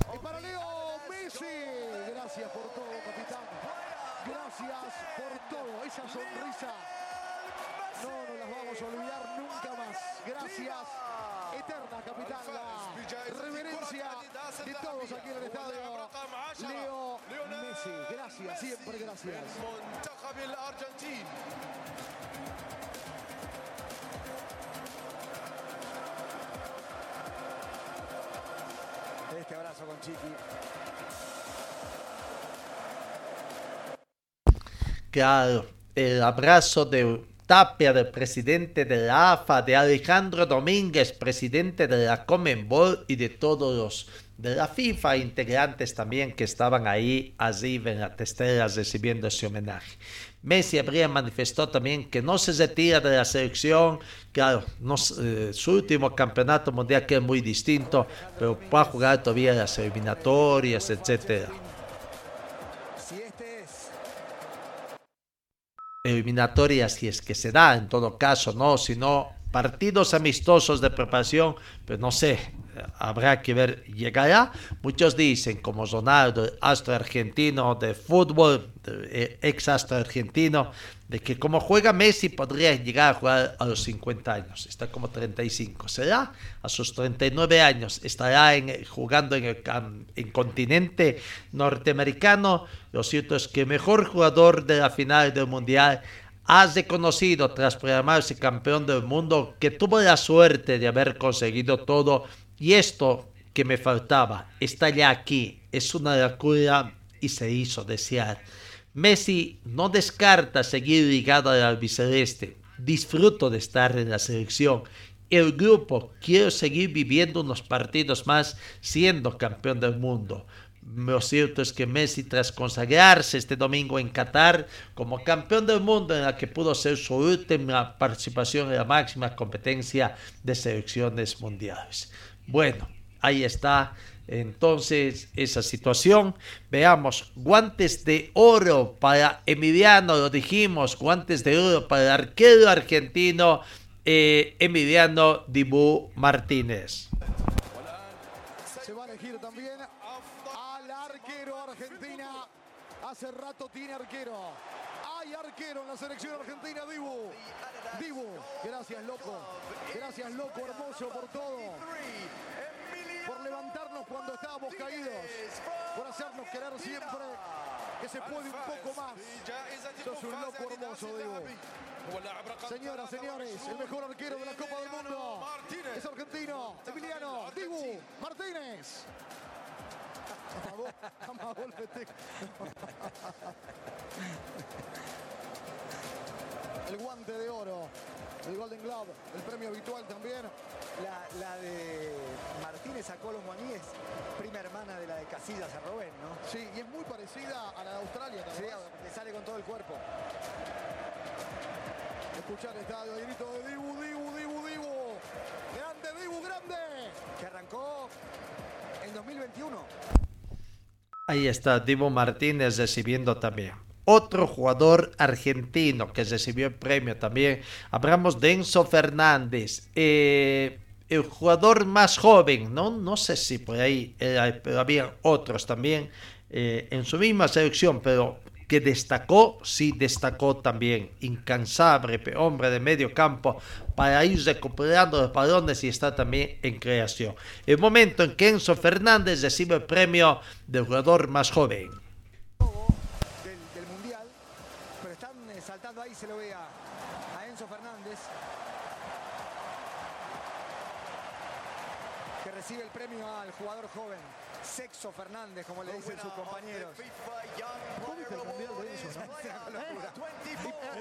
Gracias. Este abrazo con Chiqui. Claro, el abrazo de Tapia, del presidente de la AFA, de Alejandro Domínguez, presidente de la Comenbol y de todos los de la FIFA, integrantes también que estaban ahí, allí en la testera recibiendo ese homenaje. Messi habría manifestó también que no se retira de la selección, claro, eh, su último campeonato mundial que es muy distinto, pero va a jugar todavía las eliminatorias, etcétera. Eliminatorias si es que se da en todo caso, no, sino partidos amistosos de preparación, pues no sé, habrá que ver, llegará. Muchos dicen, como Ronaldo, astro argentino de fútbol, eh, ex astro argentino, de que como juega Messi podría llegar a jugar a los 50 años, está como 35, será a sus 39 años, estará en, jugando en el continente norteamericano. Lo cierto es que mejor jugador de la final del mundial ha reconocido tras programarse campeón del mundo que tuvo la suerte de haber conseguido todo y esto que me faltaba está ya aquí, es una locura y se hizo desear. Messi no descarta seguir ligado al albiceleste. Disfruto de estar en la selección. El grupo quiere seguir viviendo unos partidos más siendo campeón del mundo. Lo cierto es que Messi, tras consagrarse este domingo en Qatar como campeón del mundo, en la que pudo ser su última participación en la máxima competencia de selecciones mundiales. Bueno, ahí está entonces esa situación. Veamos, guantes de oro para Emiliano, lo dijimos, guantes de oro para el arquero argentino eh, Emiliano Dibu Martínez. Se va a elegir también al arquero Argentina. Hace rato tiene arquero. Arquero en la selección argentina, Dibu. Dibu, gracias loco. Gracias loco, hermoso por todo. Por levantarnos cuando estábamos caídos. Por hacernos querer siempre que se puede un poco más. Sos un loco hermoso, Dibu. Señoras, señores, el mejor arquero de la Copa del Mundo es argentino, Emiliano Dibu Martínez. Amagó, amagó el festejo. El guante de oro, el Golden Glove, el premio habitual también. La, la de Martínez a Colo Moniz, prima hermana de la de Casillas a Robén, ¿no? Sí, y es muy parecida a la de Australia Sí, también. le sale con todo el cuerpo. Escuchar el estadio, el grito de Dibu, Dibu, Dibu, Dibu. Grande, Dibu, grande. Que arrancó en 2021. Ahí está Dibu Martínez recibiendo también. Otro jugador argentino que recibió el premio también. Hablamos de Enzo Fernández. Eh, el jugador más joven, ¿no? No sé si por ahí pero había otros también eh, en su misma selección, pero que destacó, sí destacó también, incansable hombre de medio campo para ir recuperando los balones y está también en creación. El momento en que Enzo Fernández recibe el premio de jugador más joven. Del, mundial, pero están eh, saltando ahí, se lo ve a, a Enzo Fernández, que recibe el premio al jugador joven. Sexo Fernández, como le dicen sus compañeros.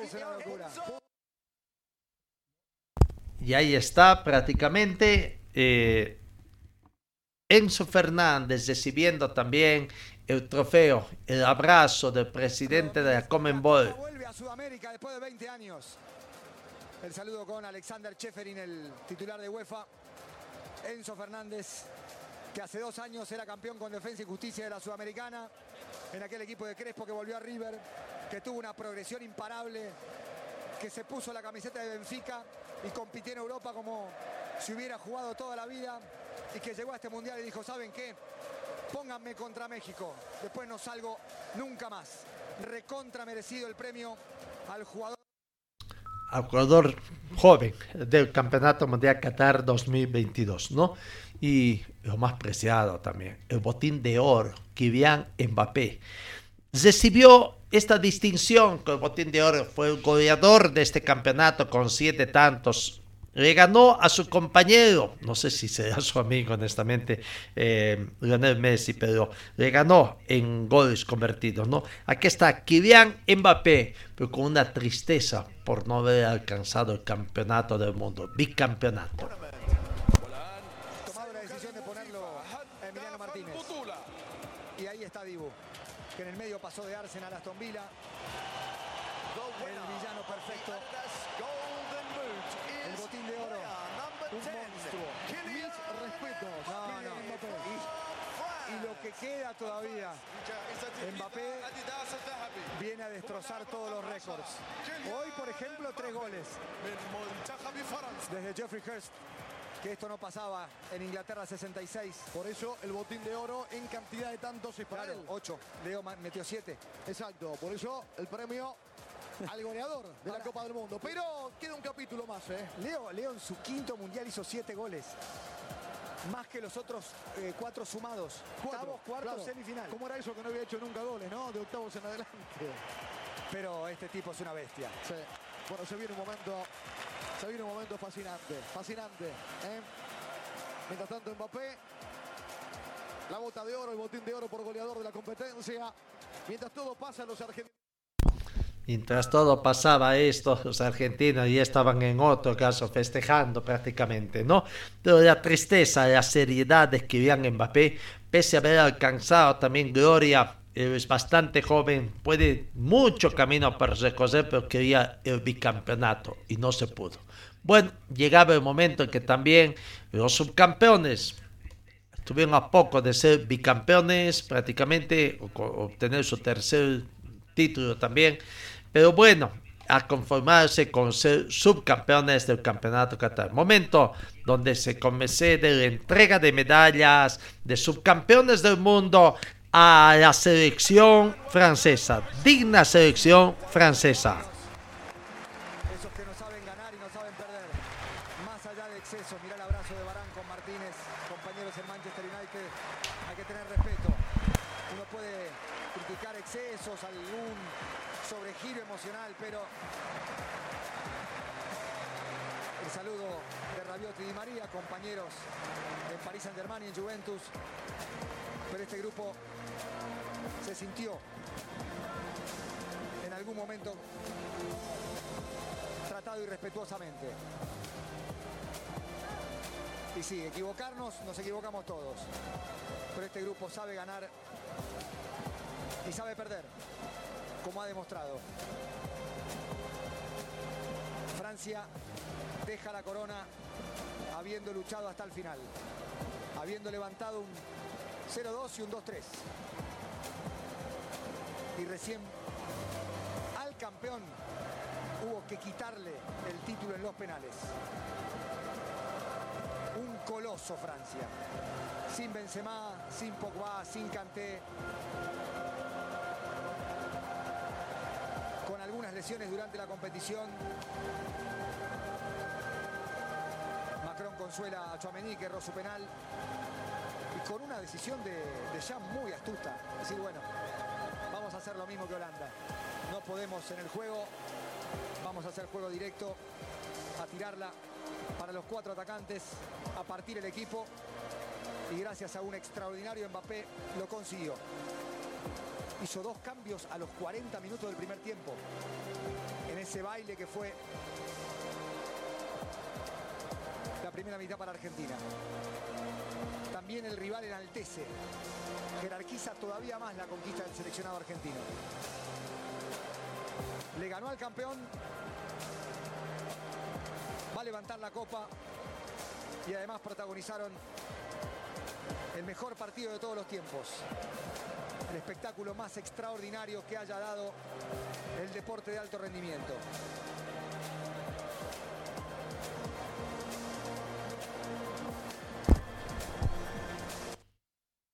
Es una locura. Y ahí está prácticamente eh, Enzo Fernández recibiendo también el trofeo, el abrazo del presidente de la Comenbol. Sudamérica después de 20 años. El saludo con Alexander Cheferin, el titular de UEFA. Enzo Fernández, que hace dos años era campeón con Defensa y Justicia de la Sudamericana, en aquel equipo de Crespo que volvió a River, que tuvo una progresión imparable, que se puso la camiseta de Benfica y compitió en Europa como si hubiera jugado toda la vida y que llegó a este mundial y dijo, ¿saben qué? Pónganme contra México, después no salgo nunca más. Recontra merecido el premio al jugador al jugador joven del Campeonato Mundial Qatar 2022, ¿no? Y lo más preciado también, el botín de oro, Kylian Mbappé. Recibió esta distinción con el botín de oro, fue el goleador de este campeonato con siete tantos le ganó a su compañero, no sé si será su amigo, honestamente, eh, Lionel Messi, pero le ganó en goles convertidos, ¿no? Aquí está Kylian Mbappé, pero con una tristeza por no haber alcanzado el campeonato del mundo, bicampeonato. Tomado la decisión de ponerlo a Emiliano Martínez. Y ahí está Dibu, que en el medio pasó de Arsenal a Aston Villa. El villano perfecto. Botín de oro. Un monstruo. Mis respetos. No, no. Y lo que queda todavía. Mbappé viene a destrozar todos los récords. Hoy, por ejemplo, tres goles. Desde Jeffrey Hurst que esto no pasaba en Inglaterra 66. Por eso el botín de oro en cantidad de tantos es para Claro, él. 8. Leo metió 7. Exacto, por eso el premio al goleador de la Copa del Mundo. Pero queda un capítulo más, ¿eh? Leo, Leo en su quinto mundial hizo 7 goles. Más que los otros eh, cuatro sumados. Octavos, cuartos, claro. semifinal. ¿Cómo era eso que no había hecho nunca goles, no? De octavos en adelante. Pero este tipo es una bestia. Sí. Bueno, se viene un momento, se viene un momento fascinante, fascinante. ¿eh? Mientras tanto Mbappé, la bota de oro, el botín de oro por goleador de la competencia. Mientras todo pasa, los argentinos. Mientras todo pasaba esto, los argentinos ya estaban en otro caso festejando prácticamente, ¿no? Pero la tristeza, la seriedad de Kylian Mbappé, pese a haber alcanzado también gloria, él es bastante joven, puede mucho camino para recorrer, pero quería el bicampeonato y no se pudo. Bueno, llegaba el momento en que también los subcampeones estuvieron a poco de ser bicampeones, prácticamente, o obtener su tercer título también. Pero bueno, a conformarse con ser subcampeones del campeonato Qatar. Momento donde se convence de la entrega de medallas de subcampeones del mundo a la selección francesa. Digna selección francesa. En París Saint y en Juventus. Pero este grupo se sintió en algún momento tratado irrespetuosamente. Y sí, equivocarnos, nos equivocamos todos. Pero este grupo sabe ganar y sabe perder, como ha demostrado. Francia deja la corona habiendo luchado hasta el final, habiendo levantado un 0-2 y un 2-3. Y recién campeón hubo que quitarle el título en los penales. Un coloso Francia. Sin Benzema, sin Pogba, sin Kanté. Con algunas lesiones durante la competición. Consuela a Chouameni que erró su penal. Y con una decisión de, de Jean muy astuta. Decir, bueno, vamos a hacer lo mismo que Holanda. No podemos en el juego. Vamos a hacer juego directo. A tirarla para los cuatro atacantes. A partir el equipo. Y gracias a un extraordinario Mbappé lo consiguió. Hizo dos cambios a los 40 minutos del primer tiempo. En ese baile que fue primera mitad para Argentina. También el rival enaltece, jerarquiza todavía más la conquista del seleccionado argentino. Le ganó al campeón, va a levantar la copa y además protagonizaron el mejor partido de todos los tiempos. El espectáculo más extraordinario que haya dado el deporte de alto rendimiento.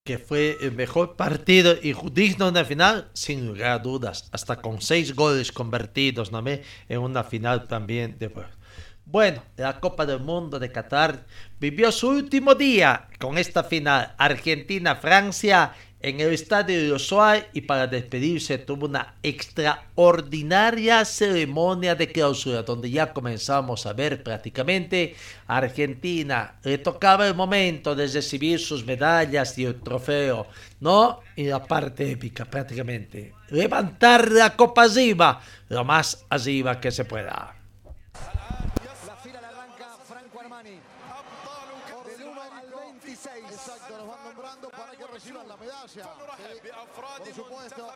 Que fue el mejor partido y digno de una final, sin lugar a dudas, hasta con seis goles convertidos ¿no? en una final también. De... Bueno, la Copa del Mundo de Qatar vivió su último día con esta final Argentina-Francia en el estadio de Osoay y para despedirse tuvo una extraordinaria ceremonia de clausura donde ya comenzamos a ver prácticamente a Argentina le tocaba el momento de recibir sus medallas y el trofeo, ¿no? Y la parte épica prácticamente, levantar la copa arriba, lo más arriba que se pueda. Supuesto.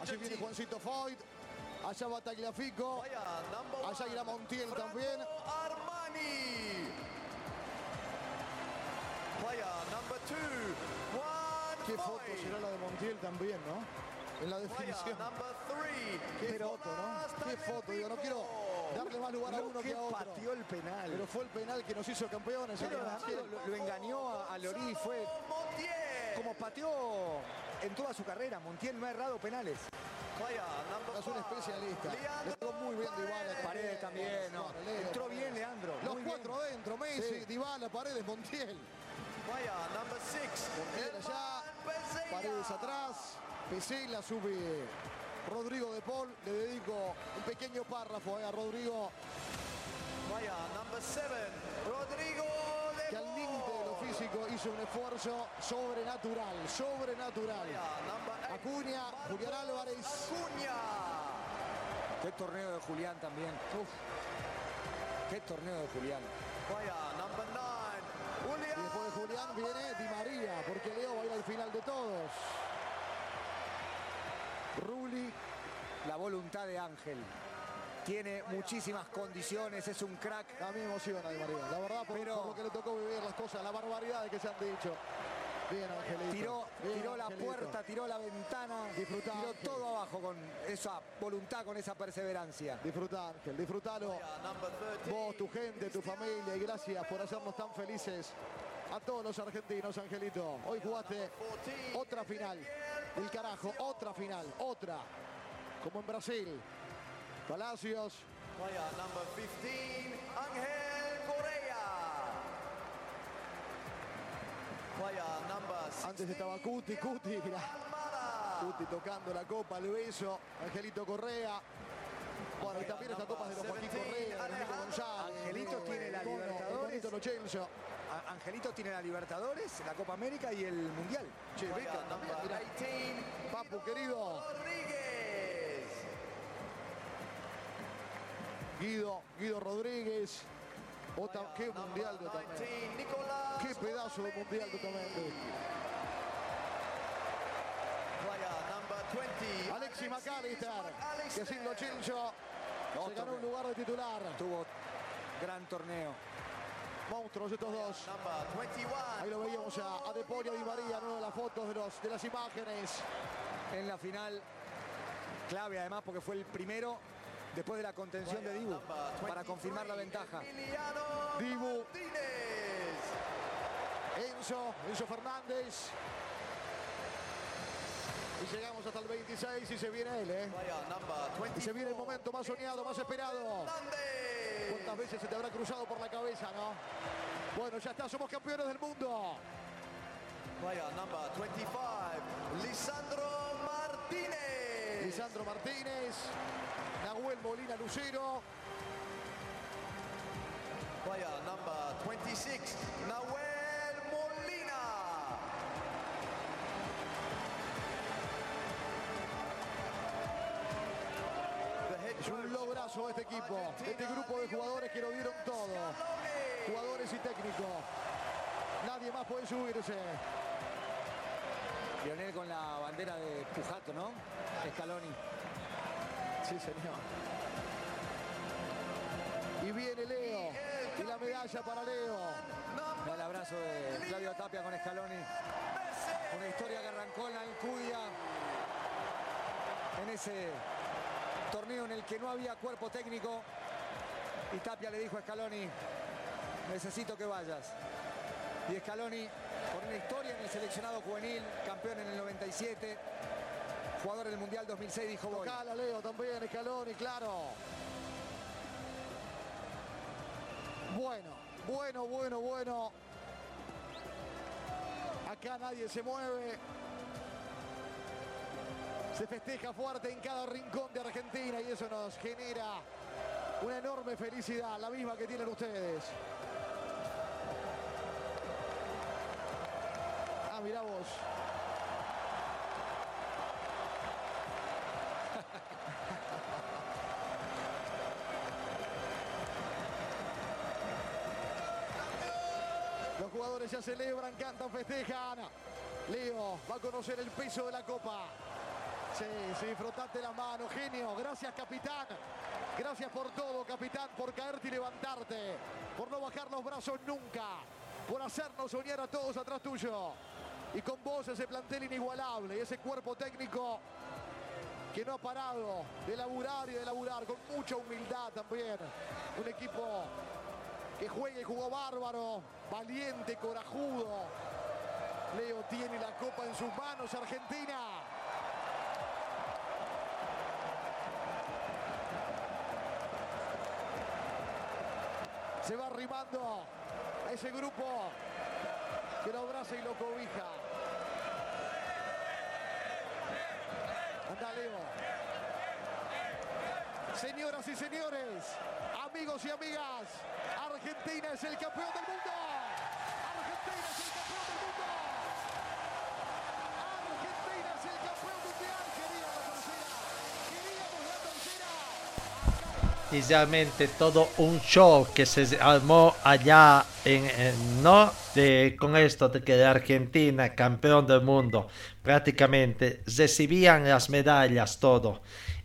Allí viene Juancito Foyt. Allá va Tagliafico. Allá irá Montiel también. Qué foto será la de Montiel también, ¿no? En la definición. Qué foto, ¿no? Qué foto. Digo, no quiero darle más lugar a uno que que a otro. pateó el penal. Pero fue el penal que nos hizo campeones. Pero lo, lo engañó a, a Lorí, fue como pateó en toda su carrera. Montiel no ha errado penales. Es un especialista. Le pegó muy bien Dybala. Paredes también, no. Entró bien Leandro. Los muy bien. cuatro adentro, Messi, Sí. Dybala, Paredes, Montiel. Montiel allá, Paredes atrás, Pesela sube Rodrigo de Paul. Le dedico un pequeño párrafo eh, a Rodrigo. al límite de lo físico hizo un esfuerzo sobrenatural, sobrenatural. Acuña, Julián Álvarez. Qué torneo de Julián también. Uf. Qué torneo de Julián. Y después de Julián viene Di María, porque Leo va a ir al final de todos. Rulli, la voluntad de Ángel. Tiene muchísimas condiciones, es un crack. A mí me emociona Di María, la verdad, por, Pero- por lo que le tocó vivir las cosas, las barbaridades que se han dicho. Bien, Angelito. Tiró, Bien, tiró la Angelito. puerta, tiró la ventana, Disfrutá, tiró Ángel. todo abajo con esa voluntad, con esa perseverancia. Disfruta, Ángel, disfrutalo. Vos, tu gente, tu familia, y gracias por hacernos tan felices a todos los argentinos, Angelito. Hoy jugaste otra final del carajo, otra final, otra. Como en Brasil. Palacios, antes estaba Cuti, Cuti. Cuti tocando la copa, el beso, Angelito Correa. Bueno, y también esta copa es de los Joaquín Correa, González. Angelito tiene la Libertadores. Angelito tiene la Libertadores, la Copa América y el Mundial. Che, Beca también. Papu, querido. Guido, Guido Rodríguez. Ota- qué mundial de Otamendi. Qué pedazo de mundial de Otamendi. Alexis McAllister, que sin Lo Celso se Otro ganó un lugar de titular. Tuvo gran torneo. Monstruos estos dos. Ahí lo veíamos a, a De Paul y Di María, ¿no? Las fotos de, los, de las imágenes. En la final, clave además porque fue el primero Después de la contención de Dibu para confirmar la ventaja. Dibu. Enzo, Enzo Fernández. Y llegamos hasta el 26 y se viene él, ¿eh? Y se viene el momento más soñado, más esperado. ¿Cuántas veces se te habrá cruzado por la cabeza, no? Bueno, ya está, somos campeones del mundo. Player number 25, Lisandro Martínez. Lisandro Martínez, Nahuel Molina Lucero. Player number 26, Nahuel Molina. Es un lograzo este equipo, este grupo de jugadores que lo dieron todo. Jugadores y técnicos. Nadie más puede subirse. Lionel con la bandera de Pujato, ¿no? Scaloni. Sí, señor. Y viene Leo. Y la medalla para Leo. El abrazo de Claudio Tapia con Scaloni. Una historia que arrancó en la Alcudia. En ese torneo en el que no había cuerpo técnico. Y Tapia le dijo a Scaloni, necesito que vayas. Y Scaloni, con una historia en el seleccionado juvenil, campeón en el 97, jugador en el Mundial 2006, dijo voy. Tocala Leo también, Scaloni, claro. Bueno, bueno, bueno, bueno. Acá nadie se mueve. Se festeja fuerte en cada rincón de Argentina y eso nos genera una enorme felicidad, la misma que tienen ustedes. Ah, mirá vos. Jugadores ya celebran, cantan, festejan. Leo va a conocer el peso de la copa. Sí, sí, frotate la mano, genio. Gracias, capitán. Gracias por todo, capitán, por caerte y levantarte, por no bajar los brazos nunca, por hacernos soñar a todos atrás tuyo. Y con vos ese plantel inigualable, ese cuerpo técnico que no ha parado de laburar y de laburar, con mucha humildad también. Un equipo que juega y jugó bárbaro, valiente, corajudo. Leo tiene la copa en sus manos, Argentina. Se va arrimando a ese grupo que lo abraza y lo cobija. Anda, Leo. Señoras y señores, amigos y amigas, Argentina es el campeón del mundo. Argentina es el campeón del mundo. Argentina es el campeón mundial. Queríamos la tercera. Queríamos la tercera. y realmente todo un show que se armó allá en, en- no de, con esto de que Argentina campeón del mundo prácticamente recibían las medallas todo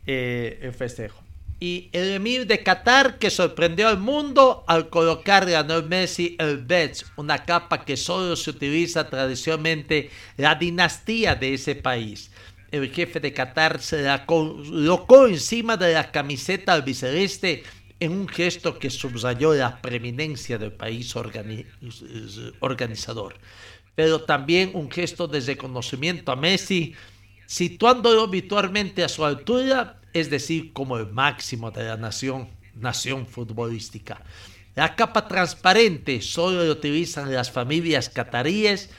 eh, festejo y el emir de Qatar que sorprendió al mundo al colocarle a Lionel Messi el Betz, una capa que solo se utiliza tradicionalmente la dinastía de ese país. El jefe de Qatar se la colocó encima de la camiseta albiceleste en un gesto que subrayó la preeminencia del país organi- organizador, pero también un gesto de reconocimiento a Messi, situándolo habitualmente a su altura, es decir, como el máximo de la nación, nación futbolística. La capa transparente solo la utilizan las familias cataríes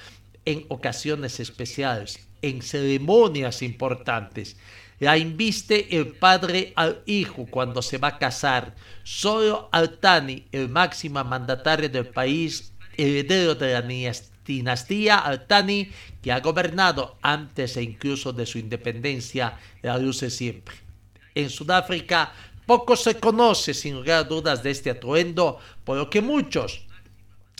en ocasiones especiales, en ceremonias importantes. La inviste el padre al hijo cuando se va a casar. Solo Altani, el máximo mandatario del país, heredero de la dinastía Altani, que ha gobernado antes e incluso de su independencia, la luce siempre. En Sudáfrica poco se conoce sin lugar a dudas de este atuendo, por lo que muchos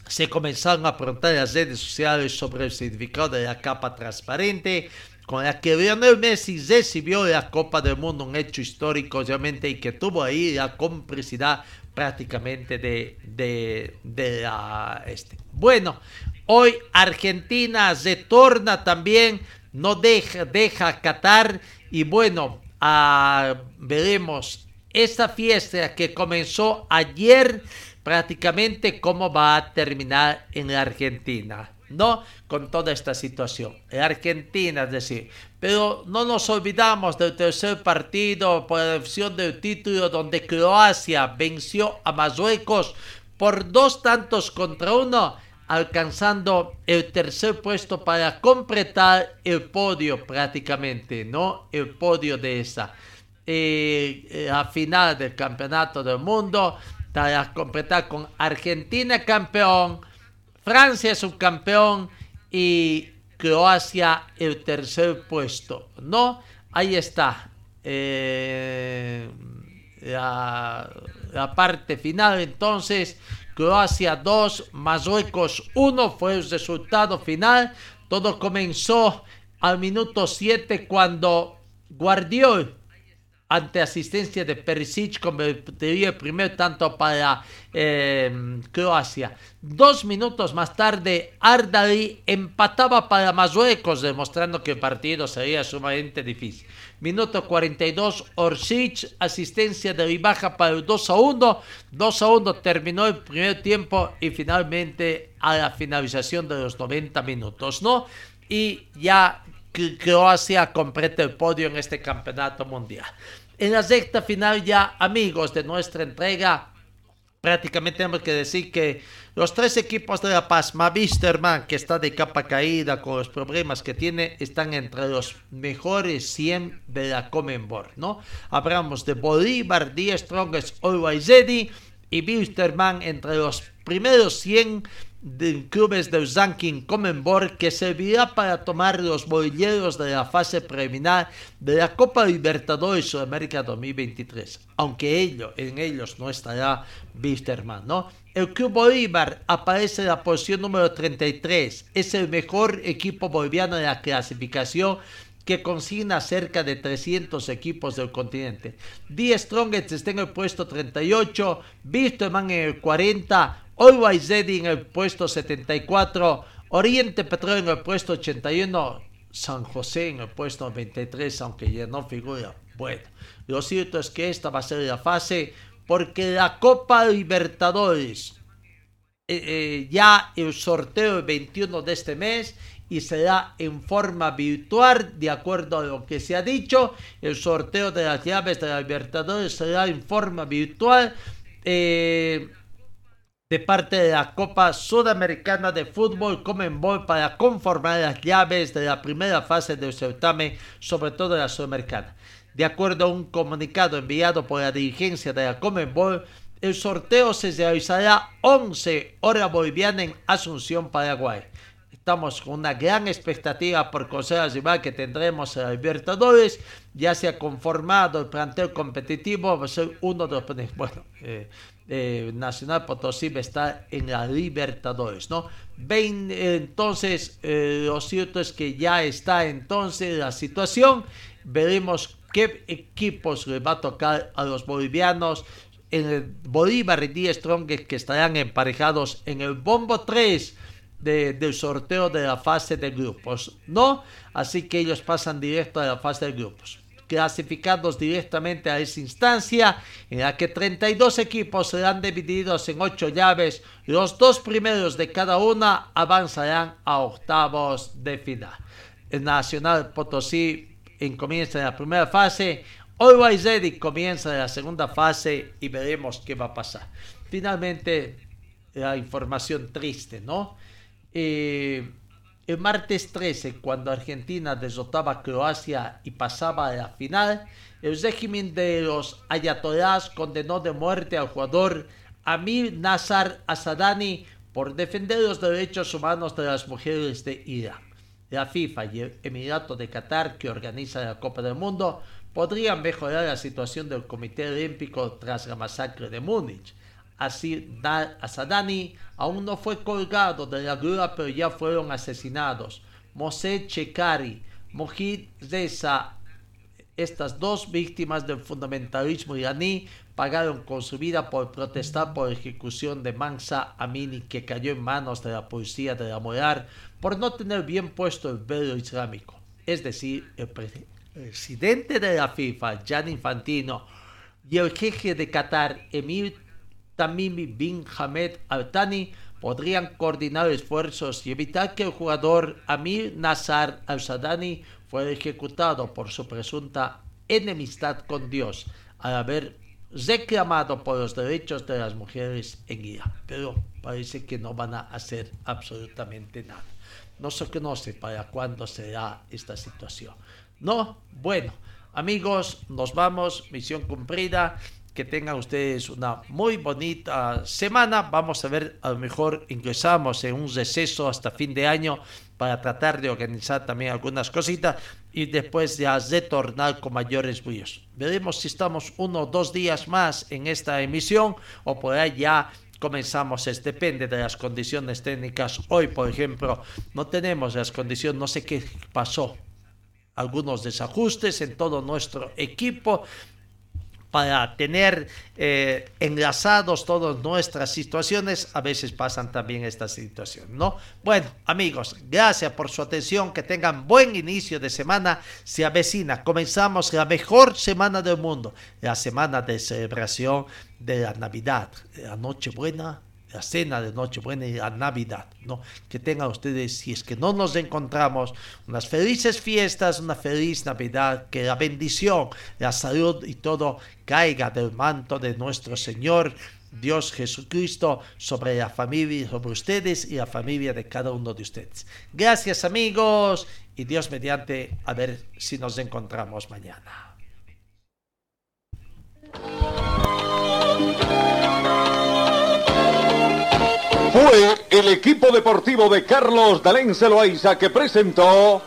se comenzaron a preguntar en las redes sociales sobre el significado de la capa transparente con la que Lionel Messi recibió la Copa del Mundo, un hecho histórico realmente y que tuvo ahí la complicidad prácticamente de, la este. Bueno, hoy Argentina retorna también, no deja, deja Qatar y bueno, ah, veremos esta fiesta que comenzó ayer, prácticamente cómo va a terminar en la Argentina. ¿no? Con toda esta situación. En Argentina, es decir, pero no nos olvidamos del tercer partido por la elección del título donde Croacia venció a Marruecos por dos tantos contra uno, alcanzando el tercer puesto para completar el podio prácticamente, ¿no? El podio de esa. Eh, la final del campeonato del mundo para completar con Argentina campeón, Francia es campeón y Croacia el tercer puesto, ¿no? Ahí está. Eh, la, parte final entonces, Croacia 2, Marruecos 1 fue el resultado final. Todo comenzó al minuto 7 cuando Guardiol ante asistencia de Perisic convertiría el primer tanto para eh, Croacia. Dos minutos más tarde, Ardali empataba para Marruecos, demostrando que el partido sería sumamente difícil. Minuto 42, Orsic, asistencia de Ribaja para el 2 a 1. 2 a 1 terminó el primer tiempo y finalmente a la finalización de los 90 minutos, ¿no? Y ya Croacia completa el podio en este campeonato mundial. En la sexta final ya, amigos de nuestra entrega, prácticamente tenemos que decir que los tres equipos de La Paz, Mavisterman, que está de capa caída con los problemas que tiene, están entre los mejores 100 de la Comenbol, ¿no? Hablamos de Bolívar, Die Strongest, Always y Wisterman entre los primeros 100 de clubes del ranking Comenbol que servirá para tomar los bolilleros de la fase preliminar de la Copa Libertadores Sudamérica 2023, aunque ello, en ellos no estará Wisterman, ¿no? El Club Bolívar aparece en la posición número 33, es el mejor equipo boliviano de la clasificación que consigna cerca de 300 equipos del continente. Die Strongest está en el puesto 38, Wisterman en el 40, Always Ready en el puesto 74, Oriente Petróleo en el puesto 81, San José en el puesto 93, aunque ya no figura. Bueno, lo cierto es que esta va a ser la fase porque la Copa Libertadores eh, eh, ya el sorteo el 21 de este mes y será en forma virtual, de acuerdo a lo que se ha dicho. El sorteo de las llaves de la Libertadores será en forma virtual. Eh, de parte de la Copa Sudamericana de Fútbol Comenbol para conformar las llaves de la primera fase del certamen, sobre todo de la Sudamericana. De acuerdo a un comunicado enviado por la dirigencia de la Comenbol, el sorteo se realizará 11 horas bolivianas en Asunción, Paraguay. Estamos con una gran expectativa por conocer al rival que tendremos en Libertadores. Ya se ha conformado el plantel competitivo, va a ser uno de los... Bueno, eh, eh, Nacional Potosí está en la Libertadores, ¿no? entonces, eh, lo cierto es que ya está entonces la situación. Veremos qué equipos le va a tocar a los bolivianos en el Bolívar y 10 Strong que estarán emparejados en el bombo 3 del sorteo de la fase de grupos, ¿no? Así que ellos pasan directo a la fase de grupos clasificados directamente a esa instancia en la que 32 equipos serán divididos en 8 llaves. Los dos primeros de cada una avanzarán a octavos de final. El Nacional Potosí comienza en la primera fase. Always Ready comienza en la segunda fase y veremos qué va a pasar. Finalmente, la información triste, ¿no? Eh, el martes 13, cuando Argentina derrotaba a Croacia y pasaba a la final, el régimen de los ayatolás condenó de muerte al jugador Amir Nazar Asadani por defender los derechos humanos de las mujeres de Irán. La FIFA y el Emirato de Qatar, que organiza la Copa del Mundo, podrían mejorar la situación del Comité Olímpico tras la masacre de Múnich. Asadani aún no fue colgado de la grúa, pero ya fueron asesinados. Mosé Chekari, Mojid Reza, estas dos víctimas del fundamentalismo iraní pagaron con su vida por protestar por ejecución de Mansa Amini, que cayó en manos de la policía de la moral por no tener bien puesto el velo islámico. Es decir, el presidente de la FIFA, Gianni Infantino, y el jefe de Qatar, Emir Tamimi bin Hamed Al Thani, podrían coordinar esfuerzos y evitar que el jugador Amir Nazar Al-Sadani fuera ejecutado por su presunta enemistad con Dios al haber reclamado por los derechos de las mujeres en Irak. Pero parece que no van a hacer absolutamente nada. No se conoce para cuándo será esta situación. No, bueno, amigos, nos vamos, misión cumplida que tengan ustedes una muy bonita semana. Vamos a ver, a lo mejor ingresamos en un receso hasta fin de año para tratar de organizar también algunas cositas y después ya retornar con mayores brillos. Veremos si estamos uno o dos días más en esta emisión o por ahí ya comenzamos, es, depende de las condiciones técnicas. Hoy, por ejemplo, no tenemos las condiciones, no sé qué pasó, algunos desajustes en todo nuestro equipo para tener eh, enlazados todas nuestras situaciones, a veces pasan también estas situaciones, ¿no? Bueno, amigos, gracias por su atención, que tengan buen inicio de semana, se avecina, comenzamos la mejor semana del mundo, la semana de celebración de la Navidad, la Nochebuena, la cena de Nochebuena y la Navidad, ¿no? Que tengan ustedes, si es que no nos encontramos, unas felices fiestas, una feliz Navidad, que la bendición, la salud y todo caiga del manto de nuestro Señor Dios Jesucristo sobre la familia, sobre ustedes y la familia de cada uno de ustedes. Gracias amigos y Dios mediante a ver si nos encontramos mañana. Fue el equipo deportivo de Carlos Dalén Celoaiza que presentó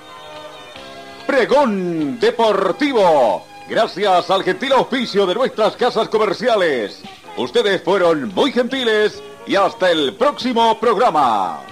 Pregón Deportivo. Gracias al gentil auspicio de nuestras casas comerciales. Ustedes fueron muy gentiles y hasta el próximo programa.